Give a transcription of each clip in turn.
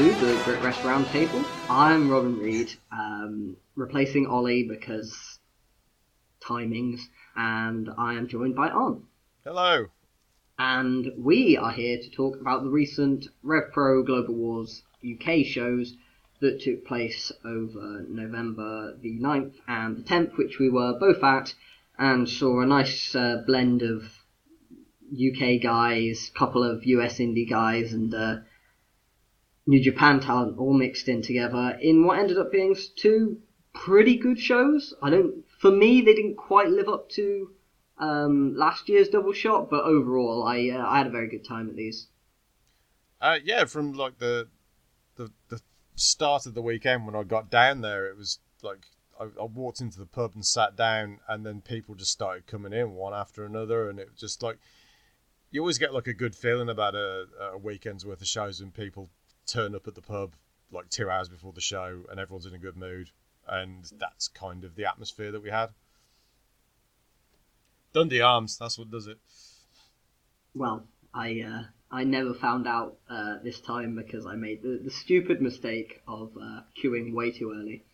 To the BritWres Roundtable. I'm Robin Reed, um, replacing Ollie because timings, and I am joined by On. Hello. And we are here to talk about the recent RevPro Global Wars UK shows that took place over November the 9th and the 10th, which we were both at, and saw a nice uh, blend of UK guys, couple of US indie guys, and uh, New Japan talent all mixed in together in what ended up being two pretty good shows. I don't, for me, they didn't quite live up to um, last year's double shot, but overall, I uh, I had a very good time at these. Uh, yeah, from like the, the the start of the weekend when I got down there, it was like I, I walked into the pub and sat down, and then people just started coming in one after another, and it was just like you always get like a good feeling about a, a weekend's worth of shows when people turn up at the pub like two hours before the show, and everyone's in a good mood, and that's kind of the atmosphere that we had. Dundee Arms, that's what does it. Well, I uh, I never found out uh, this time because I made the, the stupid mistake of uh, queuing way too early.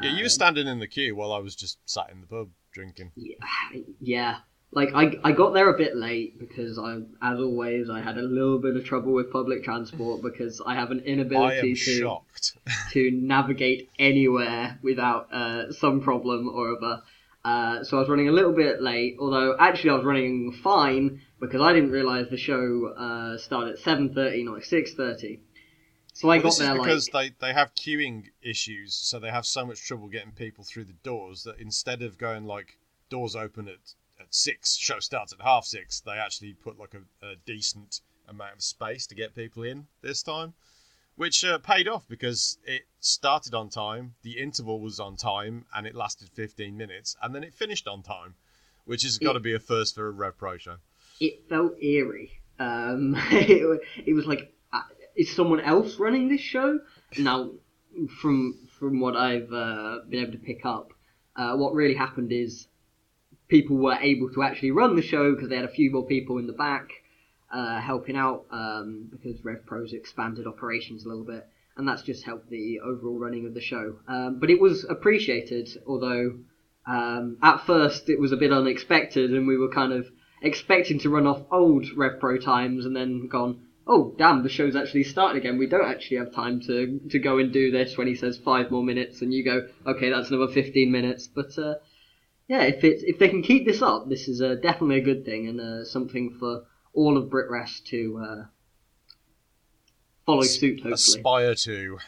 Yeah, you were standing in the queue while I was just sat in the pub drinking. Yeah, yeah. Like I, I got there a bit late because I, as always, I had a little bit of trouble with public transport because I have an inability to to navigate anywhere without uh, some problem or other. Uh, so I was running a little bit late, although actually I was running fine because I didn't realise the show uh, started at seven thirty, not six thirty. So I Well, got this is there because like they, they have queuing issues, so they have so much trouble getting people through the doors that instead of going like doors open at, at six, show starts at half six, they actually put like a, a decent amount of space to get people in this time, which uh, paid off because it started on time, the interval was on time, and it lasted 15 minutes, and then it finished on time, which has got to be a first for a Rev Pro show. it felt eerie. Um, it, it was like, uh, is someone else running this show? Now, from from what I've uh, been able to pick up, uh, what really happened is people were able to actually run the show because they had a few more people in the back uh, helping out um, because RevPro's expanded operations a little bit, and that's just helped the overall running of the show. Um, but it was appreciated, although um, at first it was a bit unexpected, and we were kind of expecting to run off old RevPro times, and then gone, oh damn, the show's actually started again. We don't actually have time to to go and do this when he says five more minutes, and you go, okay, that's another fifteen minutes. But uh, yeah, if it if they can keep this up, this is uh, definitely a good thing and uh, something for all of BritWres to uh, follow suit. Hopefully, Aspire to.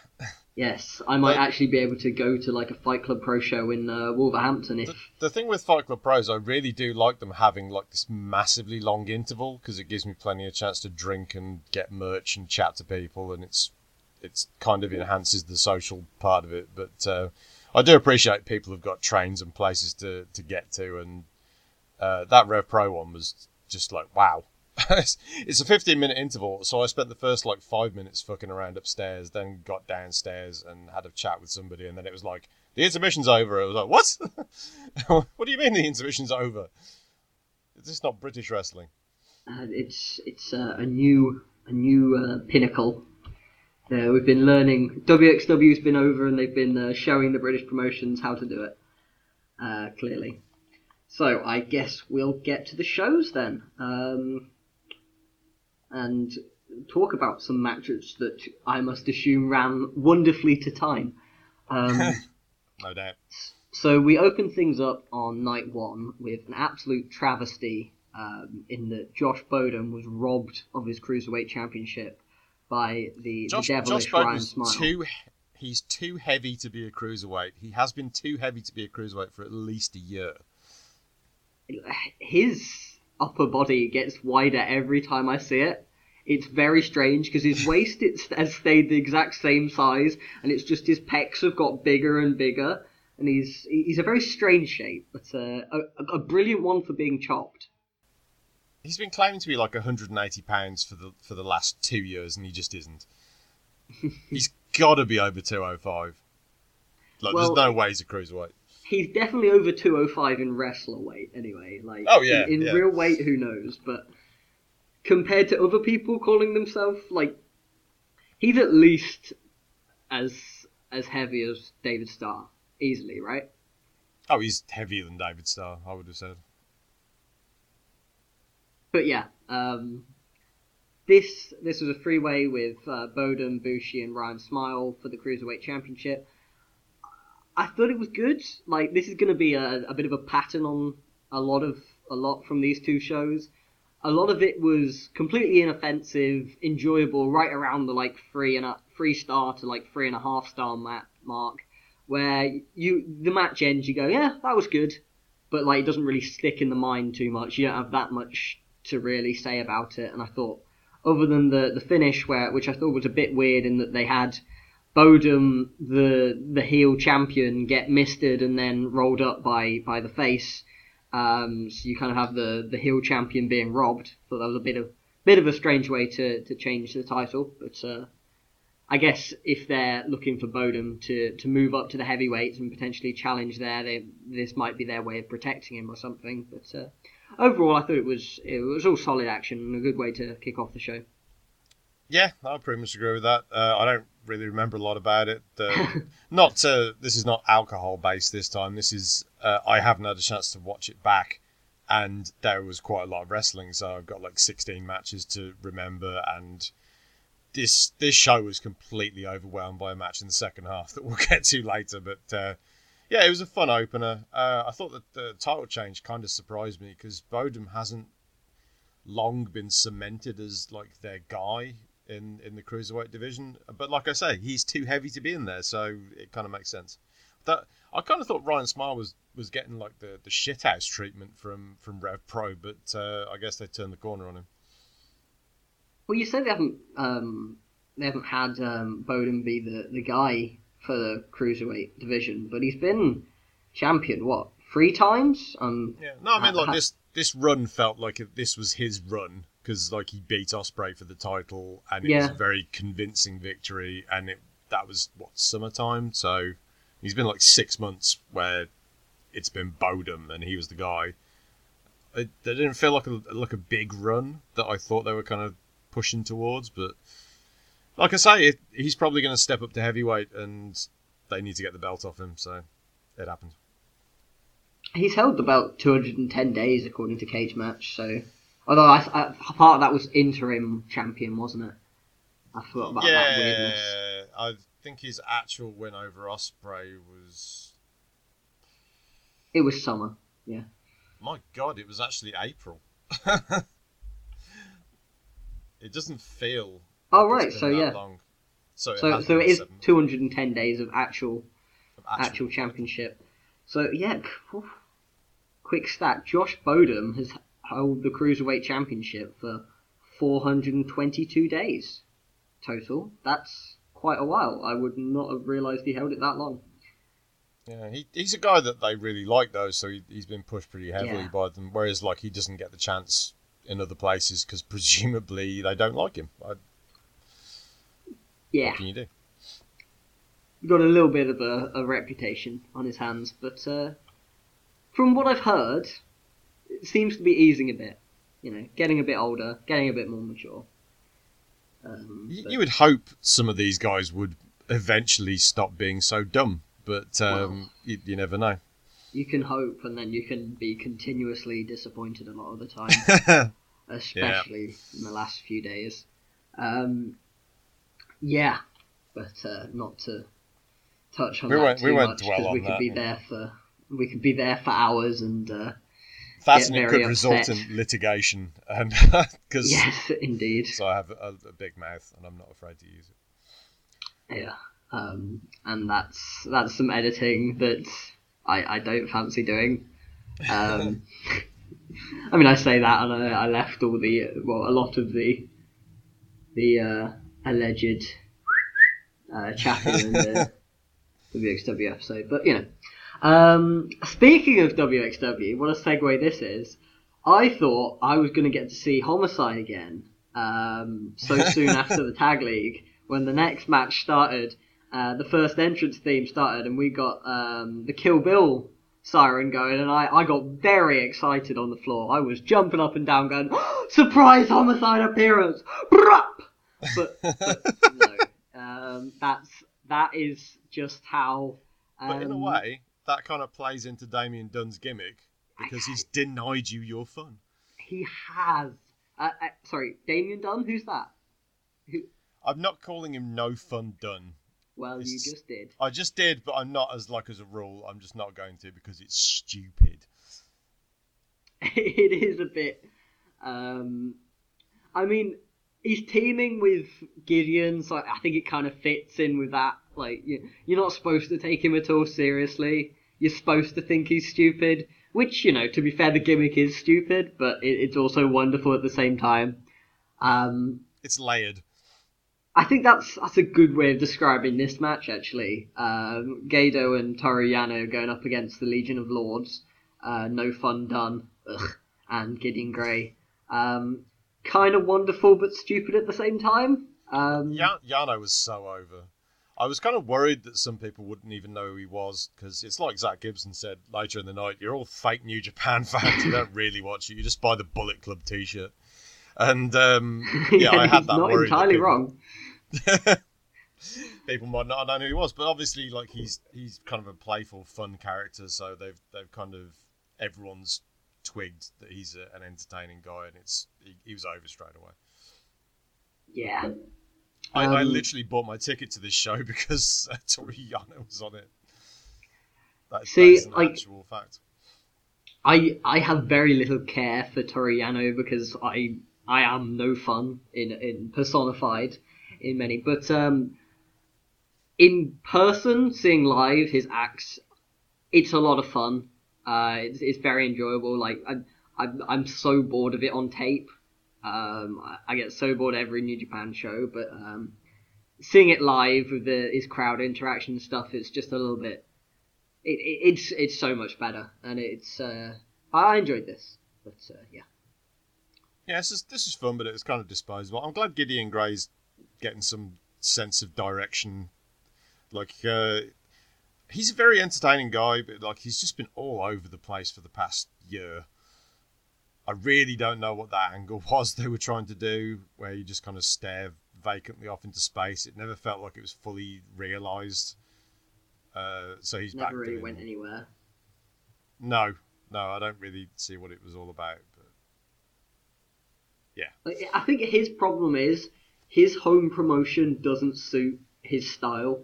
yes, I might actually be able to go to like a Fight Club Pro show in uh, Wolverhampton if The, the thing with Fight Club Pros, I really do like them having like this massively long interval because it gives me plenty of chance to drink and get merch and chat to people, and it's it's kind of enhances the social part of it. But uh, I do appreciate people have got trains and places to to get to, and uh, that Rev Pro one was just like wow. it's a 15 minute interval, so I spent the first like five minutes fucking around upstairs, then got downstairs and had a chat with somebody, and then it was like the intermission's over. I was like, what? what do you mean the intermission's over? Is this not British wrestling? Uh, it's it's uh, a new a new uh, pinnacle. Uh, we've been learning. WXW's been over and they've been uh, showing the British promotions how to do it. Uh, clearly. So I guess we'll get to the shows then, um, and talk about some matches that I must assume ran wonderfully to time. Um, No doubt. so we open things up on night one with an absolute travesty um, in that Josh Bodom was robbed of his cruiserweight championship by the, Josh, the devilish Josh Ryan Smile. too. He's too heavy to be a cruiserweight. He has been too heavy to be a cruiserweight for at least a year. His upper body gets wider every time I see it. It's very strange because his waist it's, has stayed the exact same size, and it's just his pecs have got bigger and bigger, and he's he's a very strange shape, but uh, a, a brilliant one for being chopped. He's been claiming to be like 180 pounds for the for the last two years, and he just isn't. he's got to be over 205. Like, Well- there's no way he's a cruiserweight. He's definitely over 205 in wrestler weight, anyway. Like, Oh, yeah, in, in yeah. real weight, who knows? But compared to other people calling themselves like, he's at least as as heavy as David Starr, easily, right? Oh, he's heavier than David Starr. I would have said. But yeah, um, this this was a three way with uh, Bodom, Bushi, and Ryan Smile for the cruiserweight championship. I thought it was good. Like this is going to be a, a bit of a pattern on a lot of a lot from these two shows. A lot of it was completely inoffensive, enjoyable, right around the like three and a three star to like three and a half star mark, where you the match ends, you go, yeah, that was good, but like it doesn't really stick in the mind too much. You don't have that much to really say about it. And I thought, other than the the finish, where which I thought was a bit weird in that they had Bodom, the the heel champion, get misted and then rolled up by by the face. Um, so you kind of have the the heel champion being robbed. So that was a bit of bit of a strange way to to change the title, but. Uh, I guess if they're looking for Bodom to, to move up to the heavyweights and potentially challenge there, they, this might be their way of protecting him or something. But uh, overall, I thought it was it was all solid action and a good way to kick off the show. Yeah, I pretty much agree with that. Uh, I don't really remember a lot about it. Uh, not uh, this is not alcohol based this time. This is uh, I haven't had a chance to watch it back, and there was quite a lot of wrestling, so I've got like 16 matches to remember, and this this show was completely overwhelmed by a match in the second half that we'll get to later. But uh, yeah, it was a fun opener. Uh, I thought that the title change kind of surprised me because Bodom hasn't long been cemented as like their guy in in the cruiserweight division. But like I say, he's too heavy to be in there, so it kind of makes sense. That I kind of thought Ryan Smile was was getting like the the shithouse treatment from from Rev Pro, but uh, I guess they turned the corner on him. Well, you said they haven't um, they haven't had um, Bodom be the, the guy for the cruiserweight division, but he's been champion what three times? Um, Yeah, no, I mean like ha- this this run felt like this was his run because like he beat Osprey for the title and it was a very convincing victory and it that was what summertime so he's been like six months where it's been Bodom and he was the guy. It, it didn't feel like a like a big run that I thought they were kind of pushing towards, but like I say, it, he's probably going to step up to heavyweight and they need to get the belt off him, so it happened. he's held the belt 210 days according to Cage Match. So, although I, I, part of that was interim champion, wasn't it? I forgot about that weirdness. Yeah, I think his actual win over Osprey was. It was summer. Yeah. My God, it was actually April. it doesn't feel. Oh right, so yeah. Long. So it So so it is 210 days of actual of actual championship. So yeah, quick stat: Josh Bodom has held the cruiserweight championship for 422 days total. That's quite a while. I would not have realised he held it that long. Yeah, he, he's a guy that they really like though, so he, he's been pushed pretty heavily Yeah. by them. Whereas like he doesn't get the chance in other places because presumably they don't like him. I, Yeah, What can you do? got a little bit of a, a reputation on his hands, but uh, from what I've heard, it seems to be easing a bit. You know, getting a bit older, getting a bit more mature. Um, You, but- you would hope some of these guys would eventually stop being so dumb, but um, you, you never know. you can hope, and then you can be continuously disappointed a lot of the time. especially in the last few days. Um, yeah, but uh, not to touch on We that won't- too we won't much dwell 'cause on we could that. be there for we could be there for hours and uh, That's Get and it very could result in litigation, and because yes, indeed, so I have a, a big mouth and I'm not afraid to use it. yeah. Um, and that's that's some editing that I, I don't fancy doing. Um, I mean, I say that, and I, I left all the well, a lot of the the uh, alleged uh, chatting in the WXW episode. But you know, um, speaking of WXW, what a segue this is. I thought I was going to get to see Homicide again um, so soon after the tag league when the next match started. Uh, the first entrance theme started, and we got um, the Kill Bill siren going, and I, I got very excited on the floor. I was jumping up and down, going, "Surprise homicide appearance!" Brup! But, but no, um, that's that is just how. Um, But in a way, that kind of plays into Damian Dunne's gimmick because he's denied you your fun. he has. Uh, uh, sorry, Damian Dunne. Who's that? Who? I'm not calling him no fun Dunn. Well, you just did. I just did, but I'm not as like as a rule. I'm just not going to because it's stupid. it is a bit. Um, I mean, he's teaming with Gideon, so I think it kind of fits in with that. Like, you, you're not supposed to take him at all seriously. You're supposed to think he's stupid, which, you know, to be fair, the gimmick is stupid, but it, it's also wonderful at the same time. Um, It's layered. I think that's that's a good way of describing this match actually. Um, Gedo and Toru Yano going up against the Legion of Lords. Uh, no fun done. Ugh. And Gideon Grey. Um, kind of wonderful but stupid at the same time. Um, Ya- Yano was so over. I was kind of worried that some people wouldn't even know who he was because it's like Zach Gibson said later in the night. You're all fake New Japan fans. You don't really watch it. You just buy the Bullet Club T-shirt. And um, yeah, I had that not worry. entirely people- wrong. people might not know who he was, but obviously, like he's he's kind of a playful, fun character. So they've they've kind of everyone's twigged that he's a, an entertaining guy, and it's he, he was over straight away. Yeah. I, I Um, literally bought my ticket to this show because uh, Toru Yano was on it. That, See, that like- actual fact. I I have very little care for Toru Yano because I I am no fun in in personified in many, but um, in person, seeing live his acts, it's a lot of fun. Uh, it's, it's very enjoyable. Like I I'm I'm so bored of it on tape. Um, I, I get so bored every New Japan show, but um, seeing it live with the his crowd interaction stuff, it's just a little bit it, it, it's it's so much better, and it's uh, I enjoyed this, but uh, yeah, Yeah, this is this is fun, but it's kind of disposable. I'm glad Gideon Grey's getting some sense of direction. Like uh, he's a very entertaining guy, but like he's just been all over the place for the past year. I really don't know what that angle was they were trying to do, where you just kind of stare vacantly off into space. It never felt like it was fully realised. Uh, so he's back never really doing- went anywhere. No, no, I don't really see what it was all about. But Like, I think his problem is his home promotion doesn't suit his style.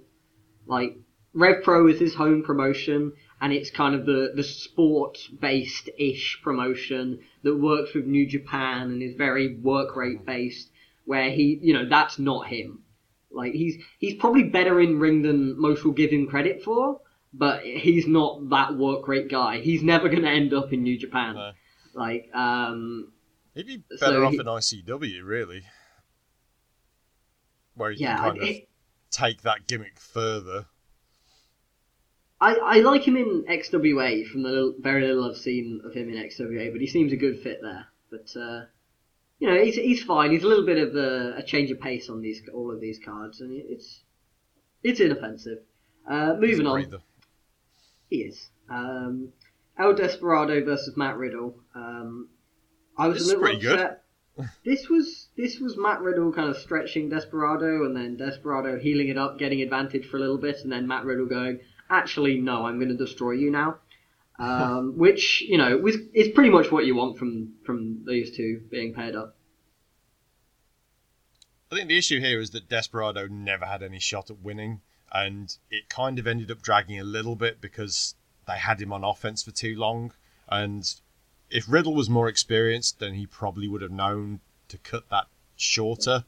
Like Rev Pro is his home promotion, and it's kind of the the sport based ish promotion that works with New Japan and is very work rate based. Where he, you know, that's not him. Like he's he's probably better in ring than most will give him credit for, but he's not that work rate guy. He's never going to end up in New Japan. No. Like, um, He'd be So better off he- in ICW, really. Where you yeah, can kind I- of take that gimmick further. I, I like him in XWA from the little, very little I've seen of him in XWA, but he seems a good fit there. But uh, you know, he's he's fine. He's a little bit of a, a change of pace on these all of these cards, and it's it's inoffensive. Uh, moving on. He is. Um, El Desperado versus Matt Riddle. Um, I was This a little pretty good. upset. this was this was Matt Riddle kind of stretching Desperado, and then Desperado healing it up, getting advantage for a little bit, and then Matt Riddle going, "Actually, no, I'm going to destroy you now." Um, which you know is pretty much what you want from from these two being paired up. I think the issue here is that Desperado never had any shot at winning, and it kind of ended up dragging a little bit because they had him on offense for too long. And if Riddle was more experienced, then he probably would have known to cut that shorter.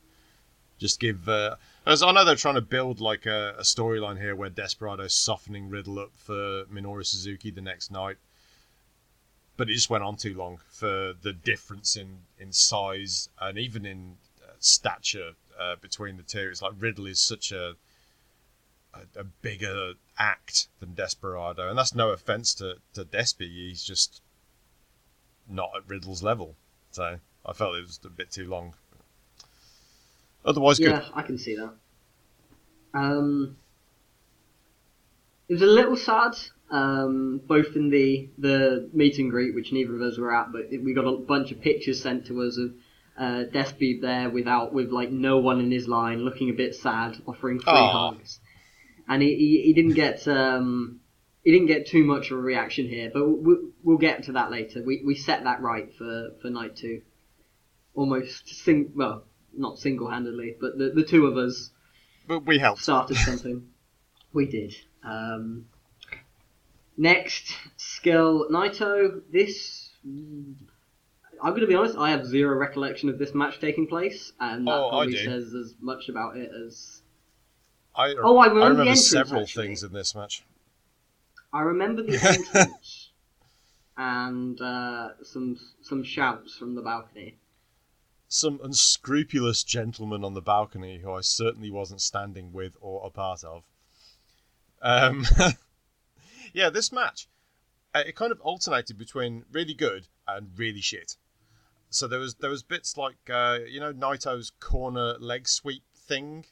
Just give. Uh, as I know they're trying to build like a, a storyline here where Desperado's softening Riddle up for Minoru Suzuki the next night, but it just went on too long for the difference in in size and even in uh, stature uh, between the two. It's like Riddle is such a, a a bigger act than Desperado, and that's no offense to to Despy. He's just not at Riddle's level. So I felt it was a bit too long. Otherwise, Yeah, good. I can see that. Um, it was a little sad, um, both in the the meet and greet, which neither of us were at, but we got a bunch of pictures sent to us of uh, Despy there without with like no one in his line, looking a bit sad, offering free Aw. hugs, and he, he, he didn't get um, he didn't get too much of a reaction here, but we'll, we'll get to that later. We we set that right for for night two, almost sing well not single handedly, but the the two of us But we helped. started something. we did. Um, next, Scurll Naito. This, I'm going to be honest. I have zero recollection of this match taking place, and that Oh, probably says as much about it as I, Oh, I remember the remember entrance, several actually. things in this match. I remember the entrance and uh, some some shouts from the balcony. Some unscrupulous gentleman on the balcony who I certainly wasn't standing with or a part of. Um, yeah, this match, uh, it kind of alternated between really good and really shit. So there was there was bits like uh, you know Naito's corner leg sweep thing,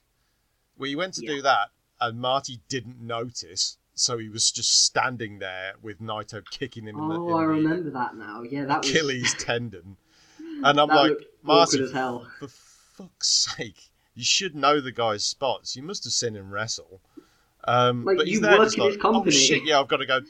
where he went to Yeah. do that and Marty didn't notice, so he was just standing there with Naito kicking him in the, Oh, in I remember that now. Yeah, that was Achilles tendon. And I'm that like, awkward as hell. for fuck's sake, you should know the guy's spots. You must have seen him wrestle. Um, Like, but he's you there work just like, his company." Oh shit! Yeah, I've got to go.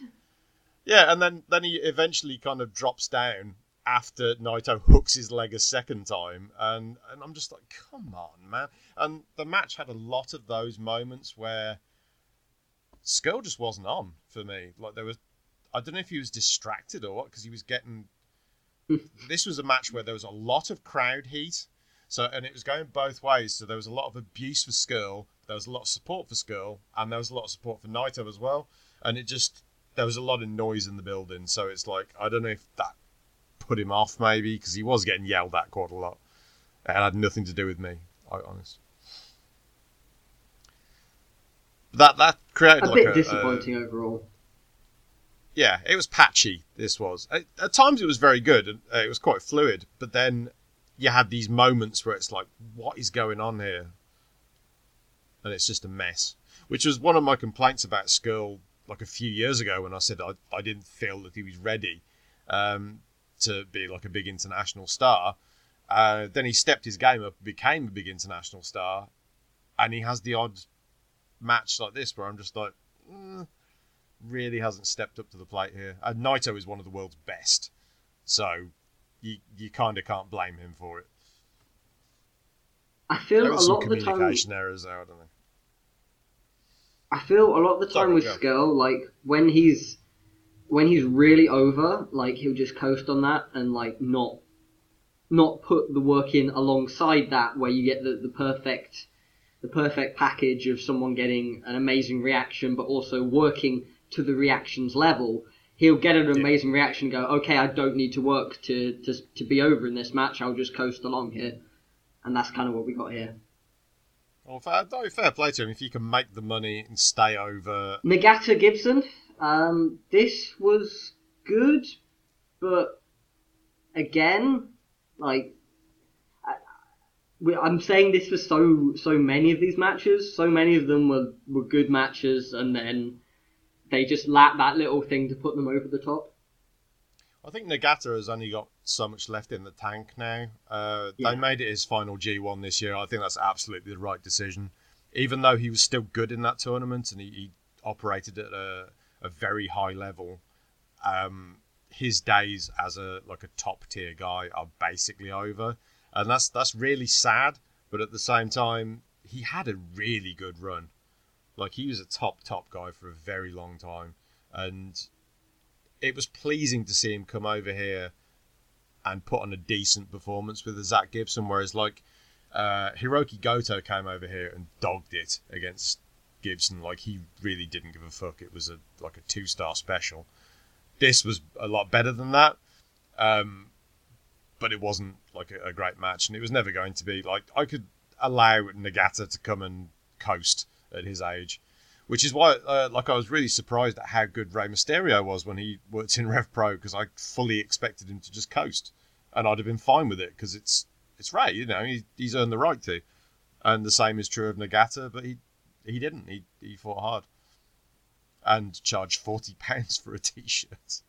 Yeah, and then then he eventually kind of drops down after Naito hooks his leg a second time, and and I'm just like, come on, man. And the match had a lot of those moments where Scurll just wasn't on for me. Like there was, I don't know if he was distracted or what, because he was getting. this was a match where there was a lot of crowd heat, so and it was going both ways. So there was a lot of abuse for Scurll, there was a lot of support for Scurll, and there was a lot of support for Naito as well. And it just there was a lot of noise in the building, so it's like I don't know if that put him off maybe because he was getting yelled at quite a lot. It had nothing to do with me, I honest. That that created A like bit a, a- disappointing overall. Yeah, it was patchy. This was at, at times it was very good. and uh, It was quite fluid, but then you had these moments where it's like, what is going on here? And it's just a mess. Which was one of my complaints about Scurll like a few years ago when I said I, I didn't feel that he was ready um, to be like a big international star. Uh, then he stepped his game up, became a big international star, and he has the odd match like this where I'm just like, mm, really hasn't stepped up to the plate here. And Naito is one of the world's best, so you you kind of can't blame him for it. I feel a lot of the time. errors there. I don't know. I feel a lot of the time Sorry, with. Scurll, like when he's when he's really over, like he'll just coast on that and like not not put the work in alongside that where you get the, the perfect the perfect package of someone getting an amazing reaction but also working to the reaction's level. He'll get an amazing reaction and go, Okay, I don't need to work to, to to be over in this match, I'll just coast along here. And that's kind of what we got here. Well, fair, no, fair play to him. If you can make the money and stay over, Nagata Gibson. Um, this was good, but again, like I'm saying this for so so many of these matches. So many of them were were good matches, and then they just lack that little thing to put them over the top. I think Nagata has only got so much left in the tank now. Uh, Yeah. They made it his final G1 this year. I think that's absolutely the right decision. Even though he was still good in that tournament and he, he operated at a, a very high level, um, his days as a like a top tier guy are basically over, and that's that's really sad. But at the same time, he had a really good run. Like he was a top top guy for a very long time, and it was pleasing to see him come over here and put on a decent performance with Zach Gibson. Whereas like uh, Hirooki Goto came over here and dogged it against Gibson. Like he really didn't give a fuck. It was a like a two star special. This was a lot better than that, um, but it wasn't like a, a great match, and it was never going to be. Like I could allow Nagata to come and coast at his age which is why, uh, like, I was really surprised at how good Rey Mysterio was when he worked in Rev Pro because I fully expected him to just coast, and I'd have been fine with it because it's it's Ray, you know, he, he's earned the right to, and the same is true of Nagata, but he he didn't. He he fought hard, and charged forty pounds for a t-shirt.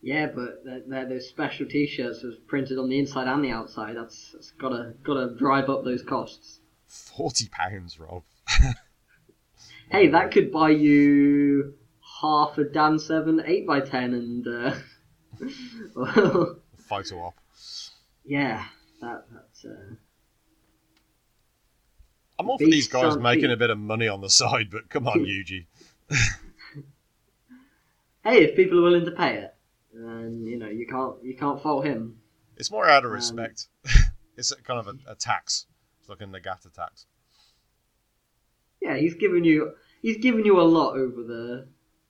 Yeah, but they're, they're those special T-shirts that's printed on the inside and the outside. That's, that's gotta gotta drive up those costs. Forty pounds, Rob. Hey, that could buy you half a Dan Seven eight x ten, and uh, well, Photo op. yeah, that that's. Uh, I'm all for these guys on making a bit of money on the side, but come on, Yuji. hey, if people are willing to pay it, then you know you can't you can't fault him. It's more out of Um, respect. it's a, kind of a, a tax. It's like a Nagata tax. Yeah, he's given you he's given you a lot over the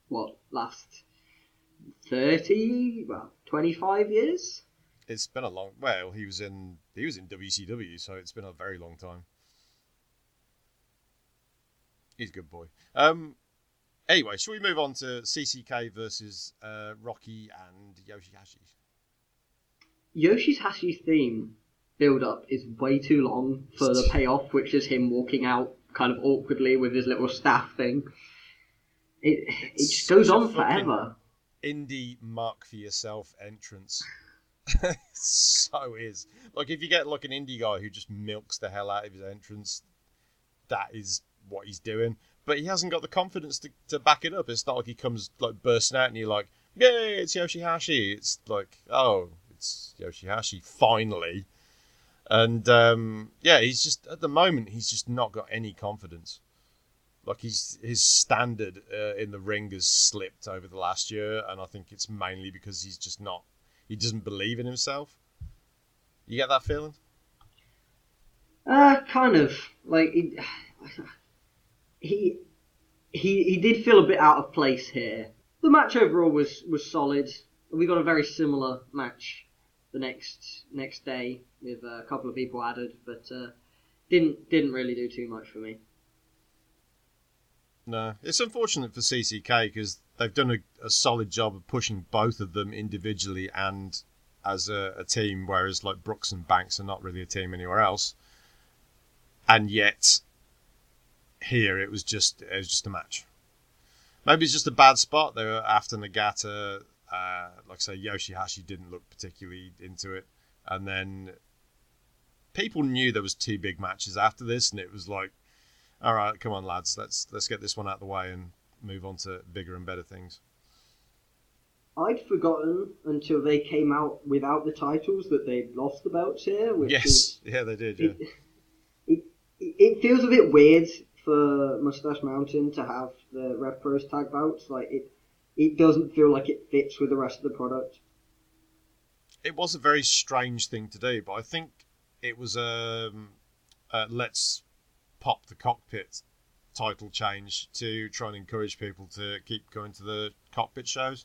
what last thirty well twenty five years. It's been a long. Well, he was in he was in WCW, so it's been a very long time. He's a good boy. Um. Anyway, shall we move on to CCK versus uh, Rocky and Yoshihashi? Yoshihashi's theme build up is way too long for the payoff, which is him walking out kind of awkwardly with his little staff thing. It it just goes on forever. Indie mark for yourself entrance. so is like if you get like an indie guy who just milks the hell out of his entrance, that is what he's doing. But he hasn't got the confidence to, to back it up. It's not like he comes like bursting out and you're like, "Yay, it's Yoshihashi!" It's like, "Oh, it's Yoshihashi finally." And um, yeah, he's just at the moment he's just not got any confidence. Like he's his standard uh, in the ring has slipped over the last year, and I think it's mainly because he's just not he doesn't believe in himself. You get that feeling? Uh, kind of like he, he he he did feel a bit out of place here. The match overall was was solid. We got a very similar match the next next day with a couple of people added, but uh, didn't didn't really do too much for me. No, it's unfortunate for CCK because they've done a, a solid job of pushing both of them individually and as a, a team, whereas like Brookes and Banks are not really a team anywhere else. And yet, here it was just it was just a match. Maybe it's just a bad spot. They were after Nagata. Uh, like I say, Yoshihashi didn't look particularly into it, and then people knew there was two big matches after this, and it was like all right, come on, lads, let's let's get this one out of the way and move on to bigger and better things. I'd forgotten until they came out without the titles that they'd lost the belts here, which yes, is yeah, they did. Yeah. it, it, it feels a bit weird for Moustache Mountain to have the Rev Pros tag belts. Like it, it doesn't feel like it fits with the rest of the product. It was a very strange thing to do, but I think it was um, uh, let's pop the cockpit title change to try and encourage people to keep going to the cockpit shows.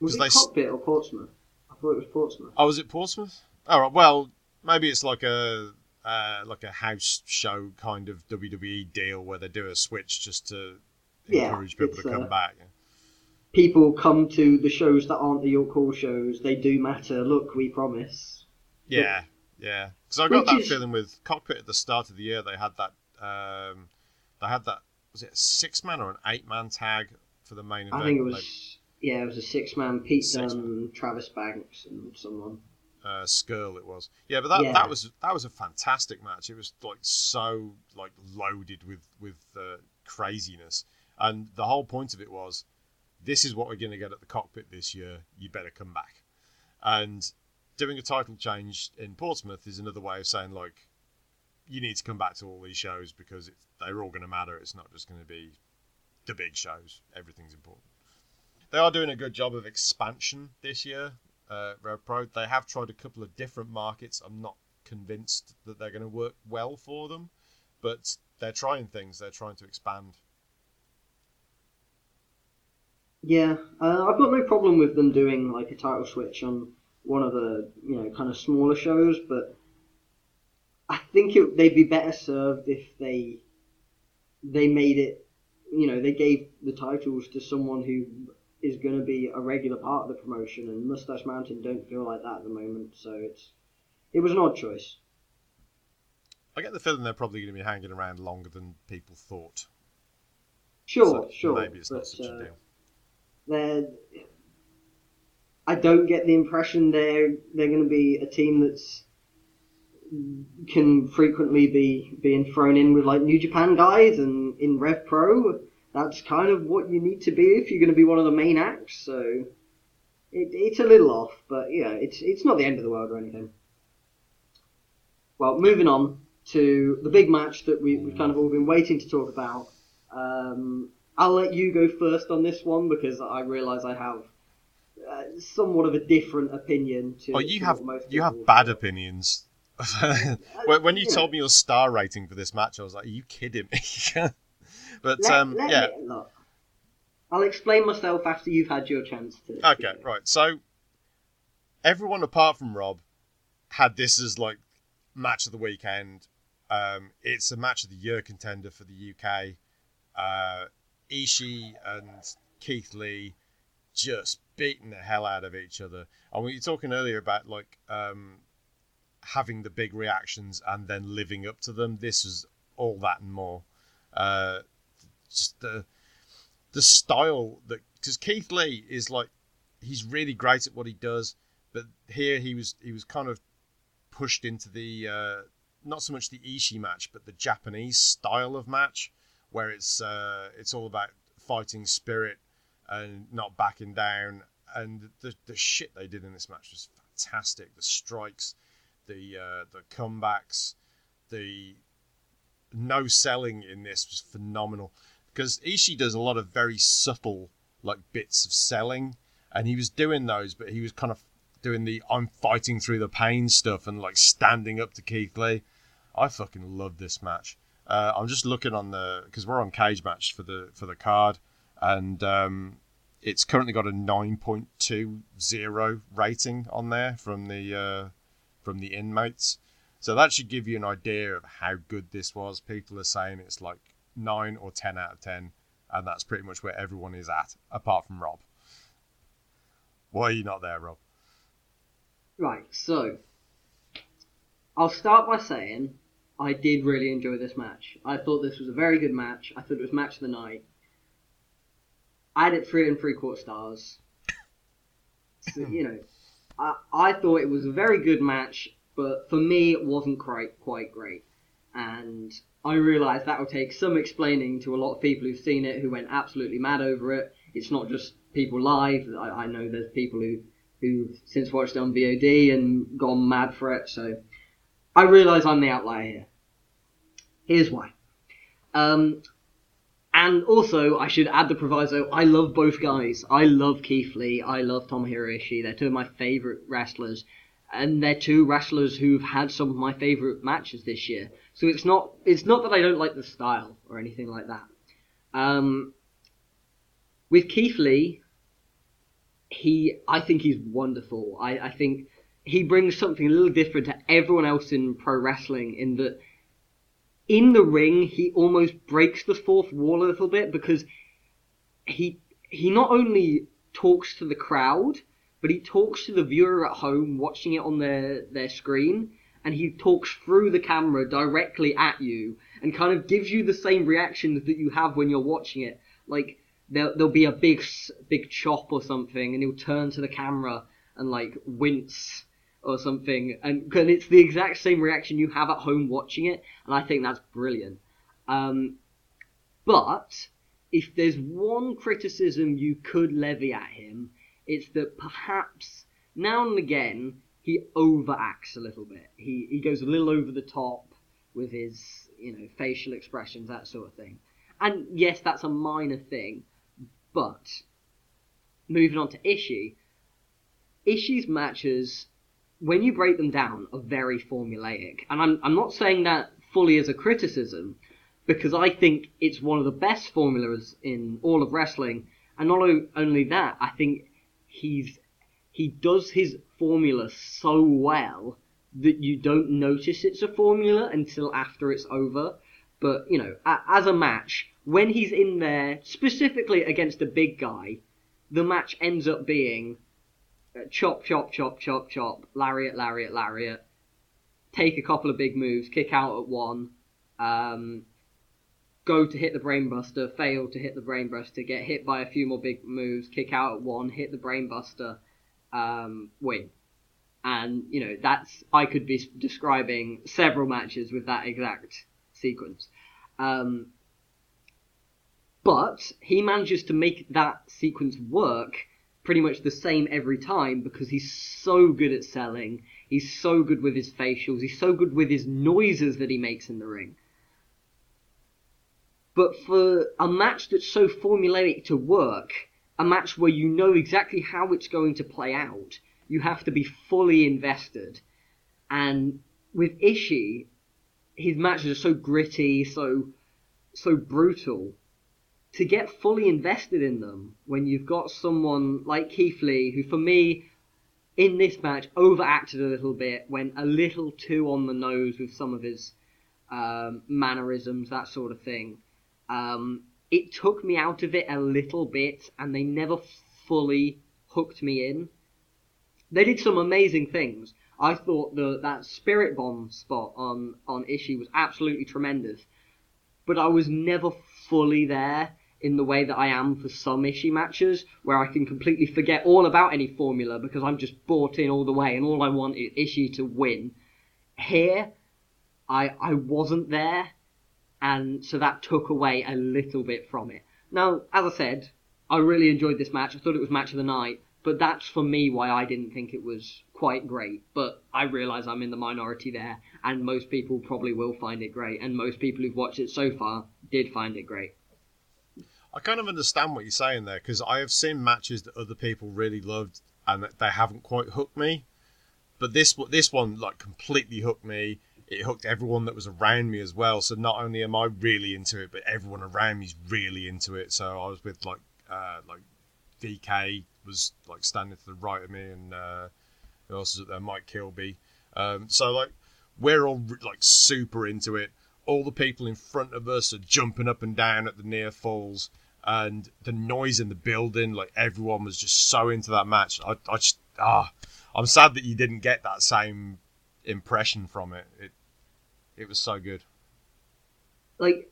Was it they Cockpit or Portsmouth? I thought it was Portsmouth. Oh, was it Portsmouth? All right. Well, maybe it's like a uh, like a house show kind of WWE deal where they do a switch just to Yeah, encourage people to come uh, back. People come to the shows that aren't the York Hall shows. They do matter. Look, we promise. Yeah, Yeah, because I got that is- feeling with cockpit at the start of the year. They had that. Um, they had that. Was it a six man or an eight man tag for the main event? I think it was yeah, it was a six man. Pete Six Dunne, Travis Banks, and someone. uh, Scurll it was. Yeah, but that, Yeah. that was that was a fantastic match. It was like so like loaded with with uh, craziness, and the whole point of it was, this is what we're going to get at the cockpit this year. You better come back, and doing a title change in Portsmouth is another way of saying like, you need to come back to all these shows because they're all going to matter. It's not just going to be the big shows. Everything's important. They are doing a good job of expansion this year uh, Rev Pro. They have tried a couple of different markets. I'm not convinced that they're going to work well for them, but they're trying things. They're trying to expand. Yeah, uh, I've got no problem with them doing like a title switch on one of the you know kind of smaller shows, but I think it, they'd be better served if they they made it. You know, they gave the titles to someone who is going to be a regular part of the promotion, and Moustache Mountain don't feel like that at the moment. So it's it was an odd choice. I get the feeling they're probably going to be hanging around longer than people thought. Sure, So sure, Maybe it's not but, such uh, a deal. They're I don't get the impression they're they're going to be a team that's can frequently be being thrown in with like New Japan guys and in Rev Pro. That's kind of what you need to be if you're going to be one of the main acts. So it, it's a little off, but yeah, it's it's not the end of the world or anything. Well, moving on to the big match that we, we've kind of all been waiting to talk about. Um, I'll let you go first on this one because I realise I have uh, somewhat of a different opinion to. Oh, you to have you have bad opinions. when, when you yeah. told me your star rating for this match, I was like, "Are you kidding me?" but Let- um, let yeah, me- look, I'll explain myself after you've had your chance to. Okay, right. So everyone apart from Rob had this as like match of the weekend. Um, it's a match of the year contender for the UK. Uh, Ishii and Keith Lee just beating the hell out of each other. And we were talking earlier about like um, having the big reactions and then living up to them. This was all that and more. Uh, just the the style that because Keith Lee is like he's really great at what he does, but here he was he was kind of pushed into the uh, not so much the Ishii match, but the Japanese style of match where it's uh, it's all about fighting spirit and not backing down. And the the shit they did in this match was fantastic. The strikes, the uh, the comebacks, the no selling in this was phenomenal because Ishii does a lot of very subtle like bits of selling, and he was doing those, but he was kind of doing the I'm fighting through the pain stuff and like standing up to Keith Lee. I fucking love this match. Uh, I'm just looking on the because we're on cage match for the for the card, and um, it's currently got a 9.20 rating on there from the uh, from the inmates. So that should give you an idea of how good this was. People are saying it's like nine or ten out of ten, and that's pretty much where everyone is at, apart from Rob. Why are you not there, Rob? Right, so I'll start by saying I did really enjoy this match. I thought this was a very good match. I thought it was match of the night. I had it three and three quarter stars. So, hmm. you know, I, I thought it was a very good match, but for me it wasn't quite quite great. And I realised that will take some explaining to a lot of people who've seen it who went absolutely mad over it. It's not just people live. I, I know there's people who who since watched it on VOD and gone mad for it. So I realise I'm the outlier here. Here's why. Um, and also, I should add the proviso: I love both guys. I love Keith Lee. I love Tomohiro Ishii. They're two of my favourite wrestlers, and they're two wrestlers who've had some of my favourite matches this year. So it's not it's not that I don't like the style or anything like that. Um, with Keith Lee, he I think he's wonderful. I, I think he brings something a little different to everyone else in pro wrestling in that in the ring he almost breaks the fourth wall a little bit because he he not only talks to the crowd but he talks to the viewer at home watching it on their their screen and he talks through the camera directly at you and kind of gives you the same reactions that you have when you're watching it. Like there, there'll be a big, big chop or something, and he'll turn to the camera and like wince or something, and, and it's the exact same reaction you have at home watching it, and I think that's brilliant. Um, but if there's one criticism you could levy at him, it's that perhaps now and again he overacts a little bit. He he goes a little over the top with his you know facial expressions, that sort of thing. And yes, that's a minor thing, but moving on to Ishii, Ishii's matches, when you break them down, are very formulaic. And I'm I'm not saying that fully as a criticism, because I think it's one of the best formulas in all of wrestling. And not only that, I think he's he does his formula so well that you don't notice it's a formula until after it's over. But you know, as a match, when he's in there specifically against a big guy, the match ends up being chop, chop, chop, chop, chop, lariat, lariat, lariat. Take a couple of big moves, kick out at one, um, go to hit the brainbuster, fail to hit the brainbuster, get hit by a few more big moves, kick out at one, hit the brainbuster, um, win. And you know that's I could be describing several matches with that exact sequence. Um, but he manages to make that sequence work pretty much the same every time because he's so good at selling. He's so good with his facials. He's so good with his noises that he makes in the ring. But for a match that's so formulaic to work, a match where you know exactly how it's going to play out, you have to be fully invested. And with Ishii, his matches are so gritty, so so brutal. To get fully invested in them when you've got someone like Keith Lee, who for me in this match overacted a little bit, went a little too on the nose with some of his um, mannerisms, that sort of thing. Um, it took me out of it a little bit, and they never fully hooked me in. They did some amazing things. I thought the that spirit bomb spot on on Ishii was absolutely tremendous, but I was never fully there in the way that I am for some Ishii matches, where I can completely forget all about any formula because I'm just bought in all the way, and all I want is Ishii to win. Here, I I wasn't there, and so that took away a little bit from it. Now, as I said, I really enjoyed this match. I thought it was match of the night, but that's for me why I didn't think it was quite great. But I realise I'm in the minority there, and most people probably will find it great, and most people who've watched it so far did find it great. I kind of understand what you're saying there because I have seen matches that other people really loved and that they haven't quite hooked me. But this this one like completely hooked me it hooked everyone that was around me as well. So not only am I really into it, but everyone around me is really into it. So I was with like uh, like VK was like standing to the right of me, and uh, who else is there? Mike Kilby. Um, so like we're all like super into it. All the people in front of us are jumping up and down at the near falls, and the noise in the building, like everyone was just so into that match. I, I just ah, I'm sad that you didn't get that same impression from it. It it was so good. Like